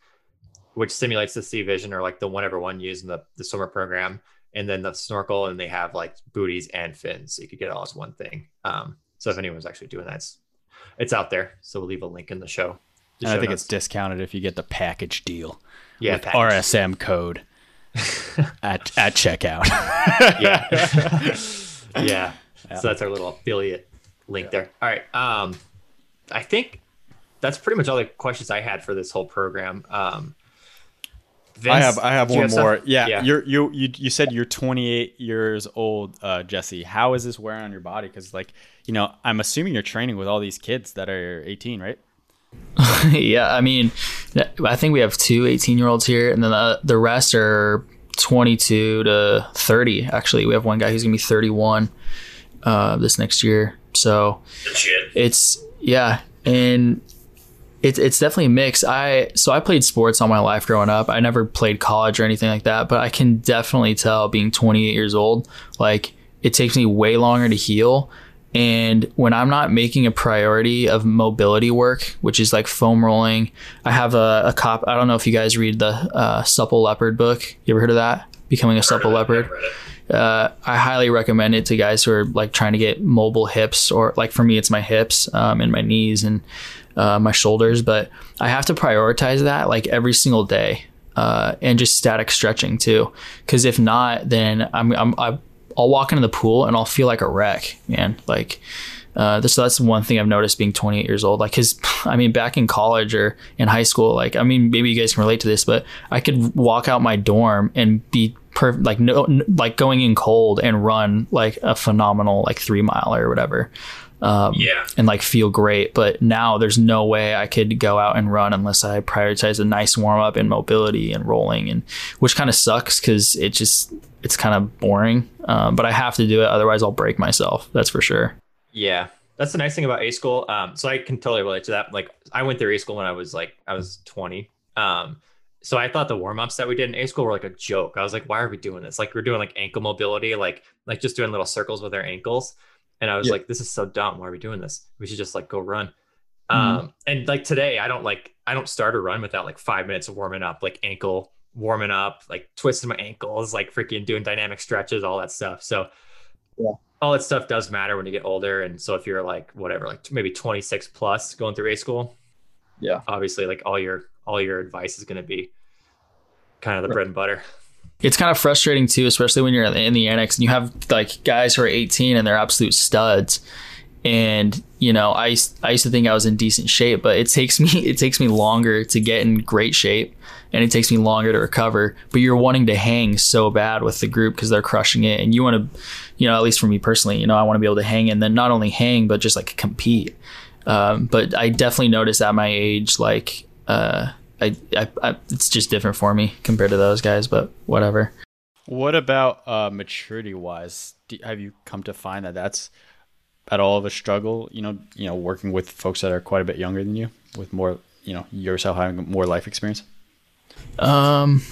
which simulates the sea Vision or like the whatever one used in the, the swimmer program, and then the snorkel, and they have like booties and fins, so you could get it all as one thing. Um, so if anyone's actually doing that, it's, it's out there. So we'll leave a link in the show. the
And I think
notes.
it's discounted if you get the package deal.
yeah,
with
package.
RSM code at at checkout.
yeah. yeah.
Yeah.
So that's our little affiliate link there. All right. Um, I think that's pretty much all the questions I had for this whole program. Um, Vince,
I have I have one
stuff?
more. Yeah,
Yeah.
you're you you you said you're 28 years old, uh, Jesse. How is this wearing on your body? Because like you know, I'm assuming you're training with all these kids that are 18, right?
yeah, I mean, I think we have two 18 year olds here, and then the, the rest are 22 to 30. Actually, we have one guy who's gonna be 31 uh, this next year. So it's yeah, and it's it's definitely a mix. I so I played sports all my life growing up. I never played college or anything like that, but I can definitely tell being 28 years old, like it takes me way longer to heal. And when I'm not making a priority of mobility work, which is like foam rolling, I have a, a cop. I don't know if you guys read the uh, Supple Leopard book. You ever heard of that? Becoming a Supple Leopard uh, I highly recommend it to guys who are like trying to get mobile hips, or like for me, it's my hips um, and my knees and uh, my shoulders. But I have to prioritize that like every single day, uh, and just static stretching too. Because if not, then I'm, I'm I- I'll walk into the pool and I'll feel like a wreck, man. Like. Uh, so that's one thing I've noticed being 28 years old. Like, cause I mean, back in college or in high school, like, I mean, maybe you guys can relate to this, but I could walk out my dorm and be per like no, n- like going in cold and run like a phenomenal like three mile or whatever. Um,
Yeah.
and like feel great. But now there's no way I could go out and run unless I prioritize a nice warm up and mobility and rolling, and which kind of sucks because it just it's kind of boring. Um, but I have to do it, otherwise I'll break myself. That's for sure.
Yeah. That's the nice thing about A school. Um, so I can totally relate to that. Like I went through A school when I was like I was 20. Um, so I thought the warm ups that we did in A school were like a joke. I was like, why are we doing this? Like we're doing like ankle mobility, like like just doing little circles with our ankles. And I was
Yeah.
like, this is so dumb. Why are we doing this? We should just like go run.
Mhm.
Um, and like today, I don't like I don't start a run without like five minutes of warming up, like ankle warming up, like twisting my ankles, like freaking doing dynamic stretches, all that stuff. So
Yeah.
all that stuff does matter when you get older. And so if you're like whatever, like maybe 26 plus going through A school,
Yeah.
obviously like all your all your advice is going to be kind of the bread and butter.
It's kind of frustrating too, especially when you're in the annex and you have like guys who are 18 and they're absolute studs. And you know, I used- I used to think I was in decent shape, but it takes me it takes me longer to get in great shape, and it takes me longer to recover. But you're wanting to hang so bad with the group because they're crushing it, and you want to, you know, at least for me personally, you know, I want to be able to hang and then not only hang but just like compete. Um, but I definitely noticed at my age, like, uh, I, I, I, it's just different for me compared to those guys. But whatever.
What about uh, maturity wise? Do, have you come to find that that's at all of a struggle? You know, you know, working with folks that are quite a bit younger than you, with more, you know, yourself having more life experience.
Um,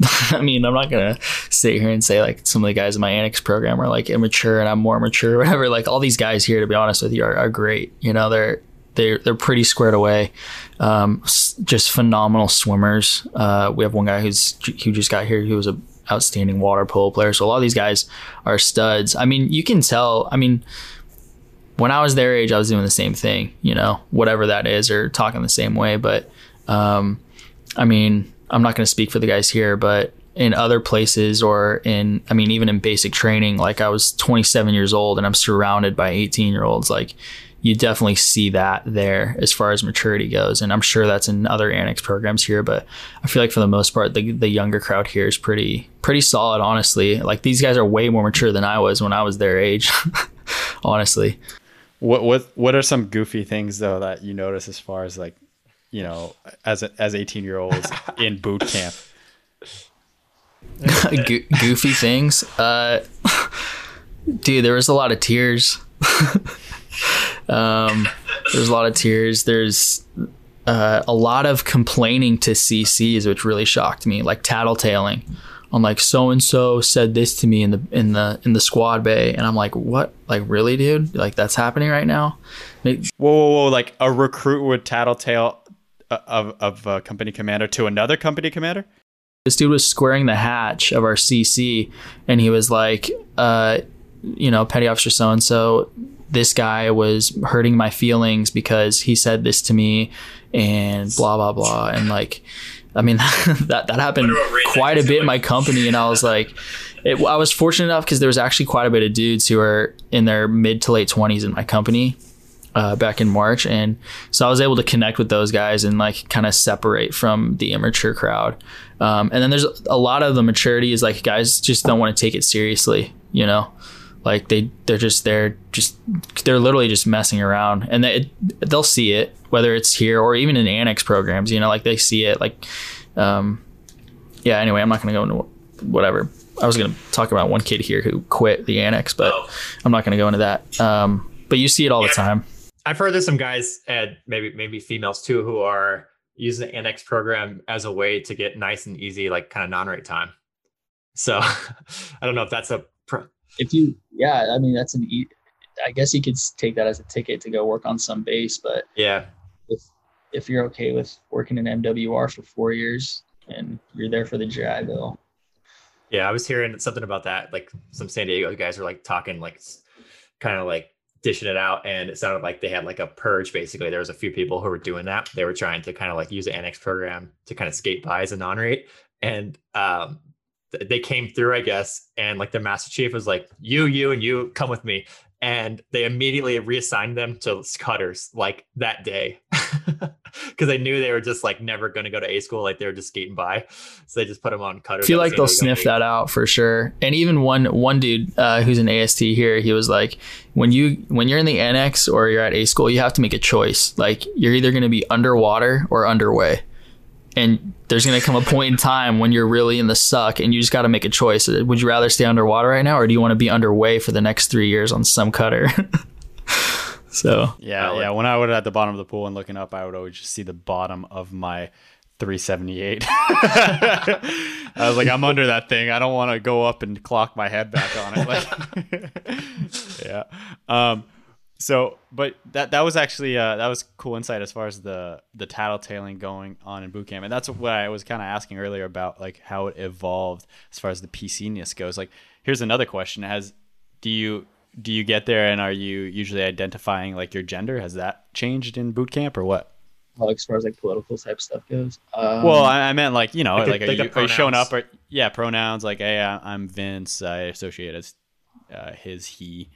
I mean, I'm not gonna sit here and say like some of the guys in my annex program are like immature and I'm more mature or whatever. Like all these guys here, to be honest with you, are, are great. You know, they're they're they're pretty squared away. Um, just phenomenal swimmers. Uh, we have one guy who's who just got here. who was a outstanding water polo player. So a lot of these guys are studs. I mean, you can tell. I mean, when I was their age, I was doing the same thing. You know, whatever that is, or talking the same way. But um, I mean, I'm not going to speak for the guys here, but in other places or in I mean even in basic training like I was 27 years old and I'm surrounded by 18 year olds like you definitely see that there as far as maturity goes and I'm sure that's in other annex programs here but I feel like for the most part the, the younger crowd here is pretty pretty solid honestly like these guys are way more mature than I was when I was their age honestly
what what what are some goofy things though that you notice as far as like you know as a, as 18 year olds in boot camp
Go- goofy things. Uh, dude, there was a lot of tears. Um, there's a lot of tears. There's uh, a lot of complaining to CCs, which really shocked me, like tattletaling on like so and so said this to me in the in the in the squad bay, and I'm like, what? Like really, dude? Like that's happening right now?
Whoa, whoa, whoa! Like a recruit would tattletale of of a company commander to another company commander
this dude was squaring the hatch of our CC, and he was like, uh, you know, petty officer so and so. This guy was hurting my feelings because he said this to me, and blah blah blah, and like, I mean, that that happened quite a bit in my company, and I was like, it, I was fortunate enough because there was actually quite a bit of dudes who are in their mid to late twenties in my company, uh, back in March, and so I was able to connect with those guys and like kind of separate from the immature crowd. Um, and then there's a lot of the maturity is like guys just don't want to take it seriously, you know, like they they're just they're just they're literally just messing around, and they they'll see it whether it's here or even in annex programs, you know, like they see it like, um, yeah. Anyway, I'm not gonna go into whatever. I was gonna talk about one kid here who quit the annex, but oh. I'm not gonna go into that. Um, but you see it all yeah. the time.
I've heard there's some guys and maybe maybe females too who are using the annex program as a way to get nice and easy like kind of non-rate time. So I don't know if that's a
if you yeah, I mean that's an e- I guess you could take that as a ticket to go work on some base, but
yeah.
If if you're okay with working in MWR for 4 years and you're there for the GI Bill.
Yeah, I was hearing something about that like some San Diego guys were like talking like kind of like dishing it out and it sounded like they had like a purge basically there was a few people who were doing that they were trying to kind of like use the annex program to kind of skate by as a non-rate and um, they came through i guess and like the master chief was like you you and you come with me. And they immediately reassigned them to cutters like that day. Because they knew they were just like never going to go to a school like they were just skating by. So they just put them on cutters.
I feel like they'll sniff that out for sure. And even one one dude uh, who's an AST here he was like when you when you're in the annex or you're at a school you have to make a choice. Like you're either going to be underwater or underway and there's going to come a point in time when you're really in the suck and you just got to make a choice. Would you rather stay underwater right now or do you want to be underway for the next three years on some cutter? so,
yeah, yeah. When I was at the bottom of the pool and looking up, I would always just see the bottom of my 378. I was like, I'm under that thing. I don't want to go up and clock my head back on it. Like, yeah. Um, so but that that was actually uh, that was cool insight as far as the the tattletaling going on in boot camp. And that's what i was kind of asking earlier about like how it evolved as far as the pc-ness goes. Like here's another question. Has do you do you get there and are you usually identifying like your gender? Has that changed in boot camp or what?
Well, as far as like political type stuff goes
um, well I, I, meant like you know like, like, are, you, are, you, showing up or yeah pronouns like hey i'm vince. I associate as uh, his he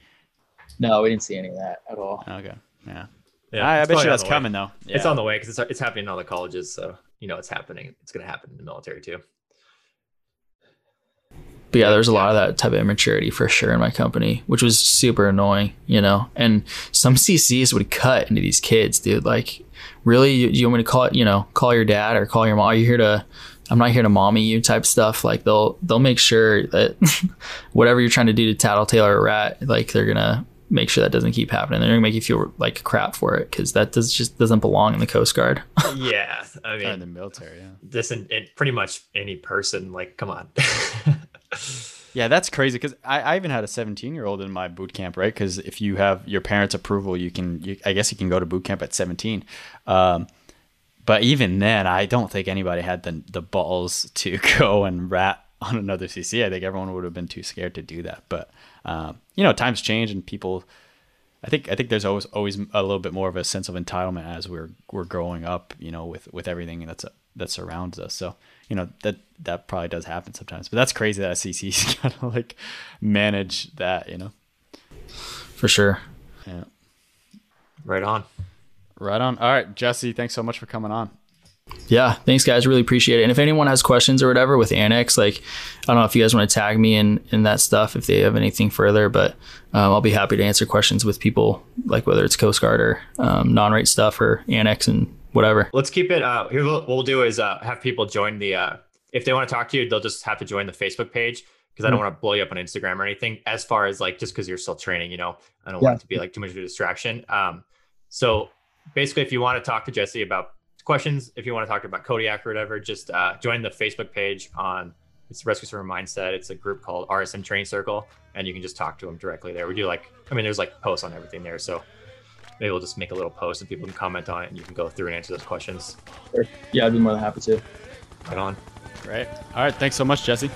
no, we didn't see any of that at all.
Okay. Yeah. Yeah, I, I bet you that's coming though.
Yeah. It's on the way because it's, it's happening in all the colleges, so you know it's happening. It's going to happen in the military too.
But yeah, there's a lot of that type of immaturity for sure in my company, which was super annoying, you know. And some CCs would cut into these kids, dude. Like, really, you, you want me to call it, you know, call your dad or call your mom? Are you here to? I'm not here to mommy you type stuff. Like they'll they'll make sure that whatever you're trying to do to tattletale or rat, like they're gonna make sure that doesn't keep happening. They're gonna make you feel like crap for it because that does just doesn't belong in the Coast Guard.
yeah, I mean,
in the military. Yeah,
this and, pretty much any person. Like, come on.
yeah, that's crazy because I, I even had a 17 year old in my boot camp, right? Because if you have your parents' approval, you can. You, I guess you can go to boot camp at 17. Um, but even then, I don't think anybody had the the balls to go and rat on another CC. I think everyone would have been too scared to do that. But um, you know, times change and people. I think I think there's always always a little bit more of a sense of entitlement as we're we're growing up, you know, with with everything that's that surrounds us. So you know that that probably does happen sometimes. But that's crazy that CC's kind of like manage that. You know,
for sure.
Yeah.
Right on.
Right on. All right, Jesse, thanks so much for coming on.
Yeah, thanks guys. Really appreciate it. And if anyone has questions or whatever with Annex, like I don't know if you guys want to tag me in in that stuff if they have anything further, but um, I'll be happy to answer questions with people like whether it's Coast Guard or um, non-rate stuff or Annex and whatever.
Let's keep it. Uh, here what we'll do is uh, have people join the. Uh, if they want to talk to you, they'll just have to join the Facebook page because I don't mm-hmm. want to blow you up on Instagram or anything. As far as like just because you're still training, you know, I don't yeah. want it to be like too much of a distraction. Um, so basically, if you want to talk to Jesse about questions, if you want to talk about Kodiak or whatever, just uh, join the Facebook page on it's Rescue Swimmer Mindset. It's a group called RSM Training Circle, and you can just talk to them directly there. We do like, I mean, there's like posts on everything there, so maybe we'll just make a little post and people can comment on it, and you can go through and answer those questions.
Sure. Yeah, I'd be more than happy to.
Right on.
Great. All right. Thanks so much, Jesse.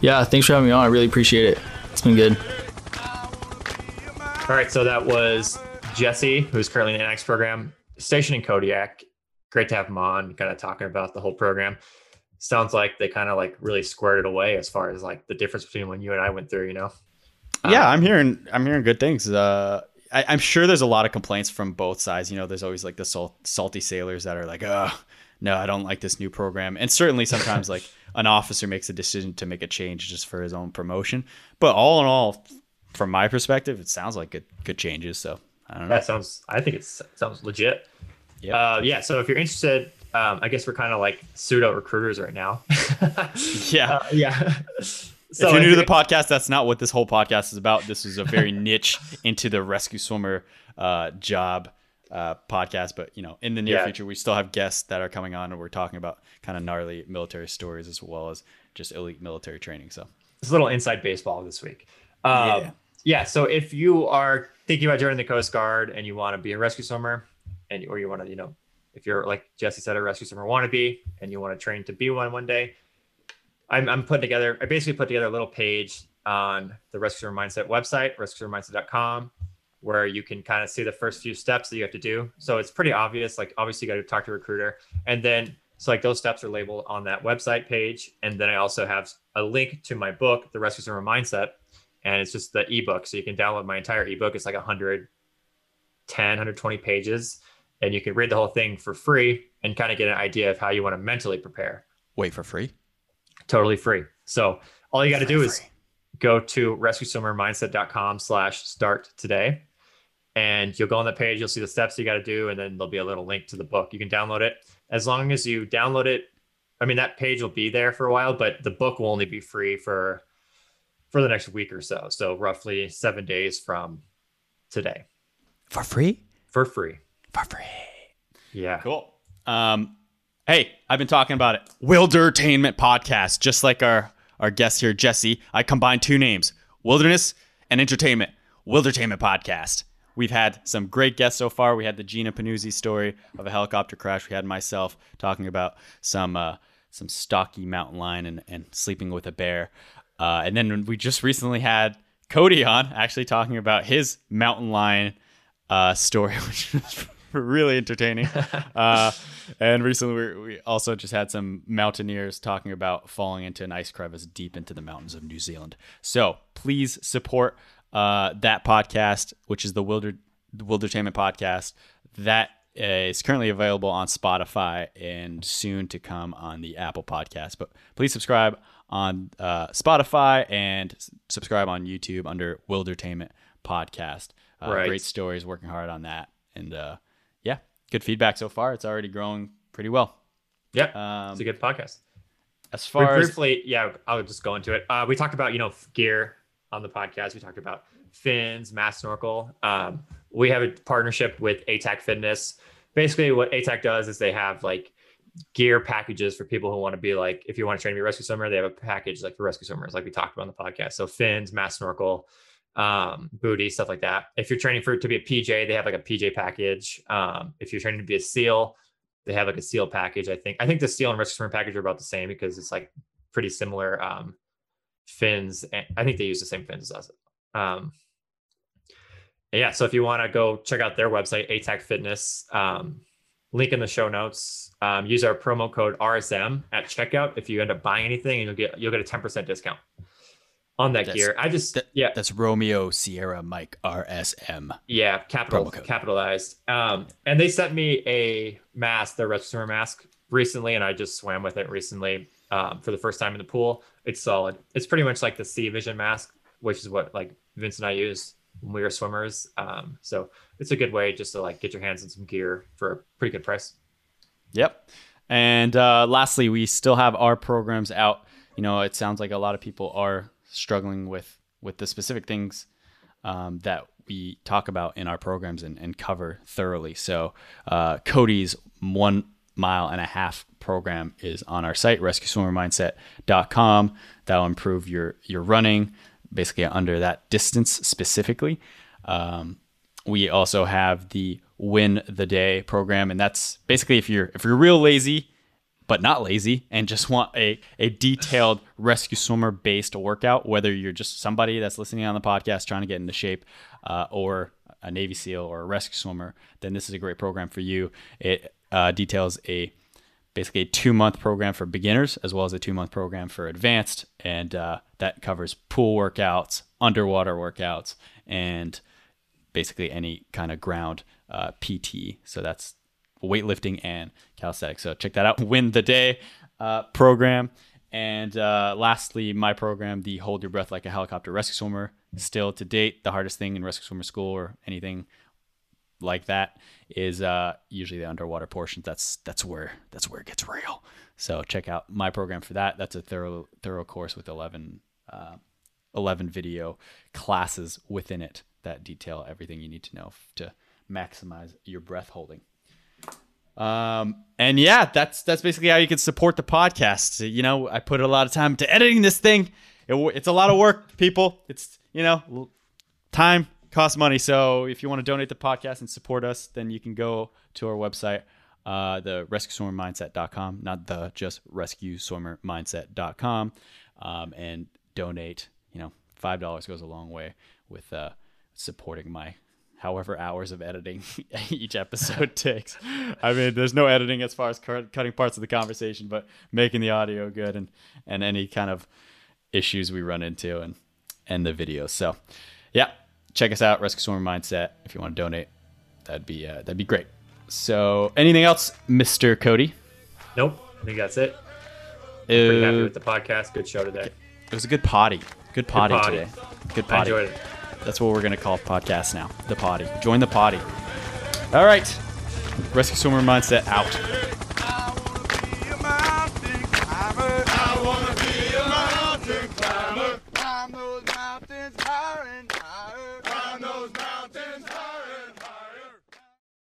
Yeah, thanks for having me on. I really appreciate it. It's been good.
All right, so that was Jesse, who's currently in the Annex program, stationed in Kodiak. Great to have him on, kind of talking about the whole program. Sounds like they kind of like really squared it away as far as like the difference between when you and I went through, you know?
Yeah, um, I'm hearing I'm hearing good things. Uh, I, am sure there's a lot of complaints from both sides. You know, there's always like the salt, salty sailors that are like, oh, no, I don't like this new program. And certainly sometimes like an officer makes a decision to make a change just for his own promotion. But all in all, from my perspective, it sounds like good good changes. So I don't know.
That sounds. I think it sounds legit. Yeah. Uh, yeah. So if you're interested, um, I guess we're kind of like pseudo recruiters right now.
yeah.
Uh, yeah.
So if you're new to the podcast, that's not what this whole podcast is about. This is a very niche into the rescue swimmer uh, job uh, podcast. But you know, in the near yeah. future, we still have guests that are coming on, and we're talking about kind of gnarly military stories as well as just elite military training. So
it's a little inside baseball this week. Um, yeah. Yeah. So if you are thinking about joining the Coast Guard and you want to be a rescue swimmer, and or you want to, you know, if you're like Jesse said, a rescue swimmer wannabe, and you want to train to be one one day, I'm, I'm putting together. I basically put together a little page on the Rescue Swimmer Mindset website, rescueswimmermindset.com, where you can kind of see the first few steps that you have to do. So it's pretty obvious. Like obviously, you got to talk to a recruiter, and then so like those steps are labeled on that website page. And then I also have a link to my book, The Rescue Swimmer Mindset, and it's just the ebook. So you can download my entire ebook. It's like 110, 120 pages, and you can read the whole thing for free and kind of get an idea of how you want to mentally prepare.
Wait for free?
Totally free. So all you got to do free. is go to rescueswimmermindset.com slash start today. And you'll go on the page, you'll see the steps you got to do, and then there'll be a little link to the book. You can download it. As long as you download it, I mean, that page will be there for a while, but the book will only be free for for the next week or so. So roughly seven days from today.
For free?
For free.
For free.
Yeah.
Cool. Um, hey, I've been talking about it. Wildertainment podcast, just like our our guest here, Jesse. I combined two names: wilderness and entertainment. Wildertainment podcast. We've had some great guests so far. We had the Gina Panuzzi story of a helicopter crash. We had myself talking about some uh, some stocky mountain lion and, and sleeping with a bear. Uh, and then we just recently had Cody on, actually talking about his mountain lion uh, story, which was really entertaining. Uh, and recently we, we, also just had some mountaineers talking about falling into an ice crevice deep into the mountains of New Zealand. So please support uh, that podcast, which is the Wilder the Wildertainment podcast. That is currently available on Spotify and soon to come on the Apple Podcast. But please subscribe on uh, Spotify and subscribe on YouTube under Wildertainment Podcast. Uh, right. Great stories, working hard on that, and uh, yeah, good feedback so far. It's already growing pretty well.
Yeah, um, it's a good podcast.
As far as
briefly, as... yeah, I'll just go into it. Uh, we talked about you know gear on the podcast. We talked about fins, mass snorkel. Um, we have a partnership with ATAC Fitness. Basically, what ATAC does is they have like gear packages for people who want to be like, if you want to train to be a rescue swimmer, they have a package like for rescue swimmers, like we talked about on the podcast. So fins, mass snorkel, um, booty, stuff like that. If you're training for to be a PJ, they have like a PJ package. Um, if you're training to be a SEAL, they have like a SEAL package. I think I think the SEAL and rescue swimmer package are about the same because it's like pretty similar um, fins. And I think they use the same fins as us. Um, yeah, so if you want to go check out their website, ATAC Fitness, um, link in the show notes. Um, use our promo code RSM at checkout if you end up buying anything, and you'll get you'll get a ten percent discount on that
That's-
gear. I just
that-
yeah
That's Romeo Sierra Mike RSM.
yeah capital capitalized. Um, and they sent me a mask, the rescue swimmer mask, recently, and I just swam with it recently um, for the first time in the pool. It's solid. It's pretty much like the Sea Vision mask, which is what like Vince and I use when we were swimmers. Um, so it's a good way just to like get your hands on some gear for a pretty good price.
Yep. And uh, lastly, we still have our programs out. You know, it sounds like a lot of people are struggling with with the specific things um, that we talk about in our programs and, and cover thoroughly. So uh, Cody's one mile and a half program is on our site, rescueswimmermindset.com. That'll improve your your running, basically under that distance specifically. Um, we also have the win the day program and that's basically if you're if you're real lazy but not lazy and just want a, a detailed rescue swimmer based workout whether you're just somebody that's listening on the podcast trying to get into shape uh, or a navy seal or a rescue swimmer then this is a great program for you it uh, details a basically a two month program for beginners as well as a two month program for advanced and uh, that covers pool workouts underwater workouts and basically any kind of ground uh, PT. So that's weightlifting and calisthenics. So check that out. Win the day uh, program. And uh, lastly, my program, the Hold Your Breath Like a Helicopter Rescue Swimmer, still to date the hardest thing in rescue swimmer school or anything like that is uh, usually the underwater portions. That's that's where that's where it gets real. So check out my program for that. That's a thorough thorough course with 11, uh, 11 video classes within it that detail everything you need to know to maximize your breath holding. Um, and yeah, that's that's basically how you can support the podcast. You know, I put a lot of time to editing this thing. It, it's a lot of work, people. It's you know, time costs money. So if you want to donate the podcast and support us, then you can go to our website, uh, the rescueswimmermindset.com, not the just rescueswimmermindset.com, um, and donate. You know, five dollars goes a long way with uh, supporting my however hours of editing each episode takes. I mean, there's no editing as far as cut- cutting parts of the conversation, but making the audio good and and any kind of issues we run into and and the video. So, yeah, check us out, Rescue Swimmer Mindset. If you want to donate, that'd be uh, that'd be great. So, anything else, Mister Cody?
Nope, I think that's it. Pretty happy
Uh,
with the podcast. Good show today.
it was a good potty. Good potty,
potty.
today. Good
I
potty.
enjoyed it.
That's what we're gonna call podcasts now. The potty. Join the potty. All right. Rescue Swimmer Mindset out.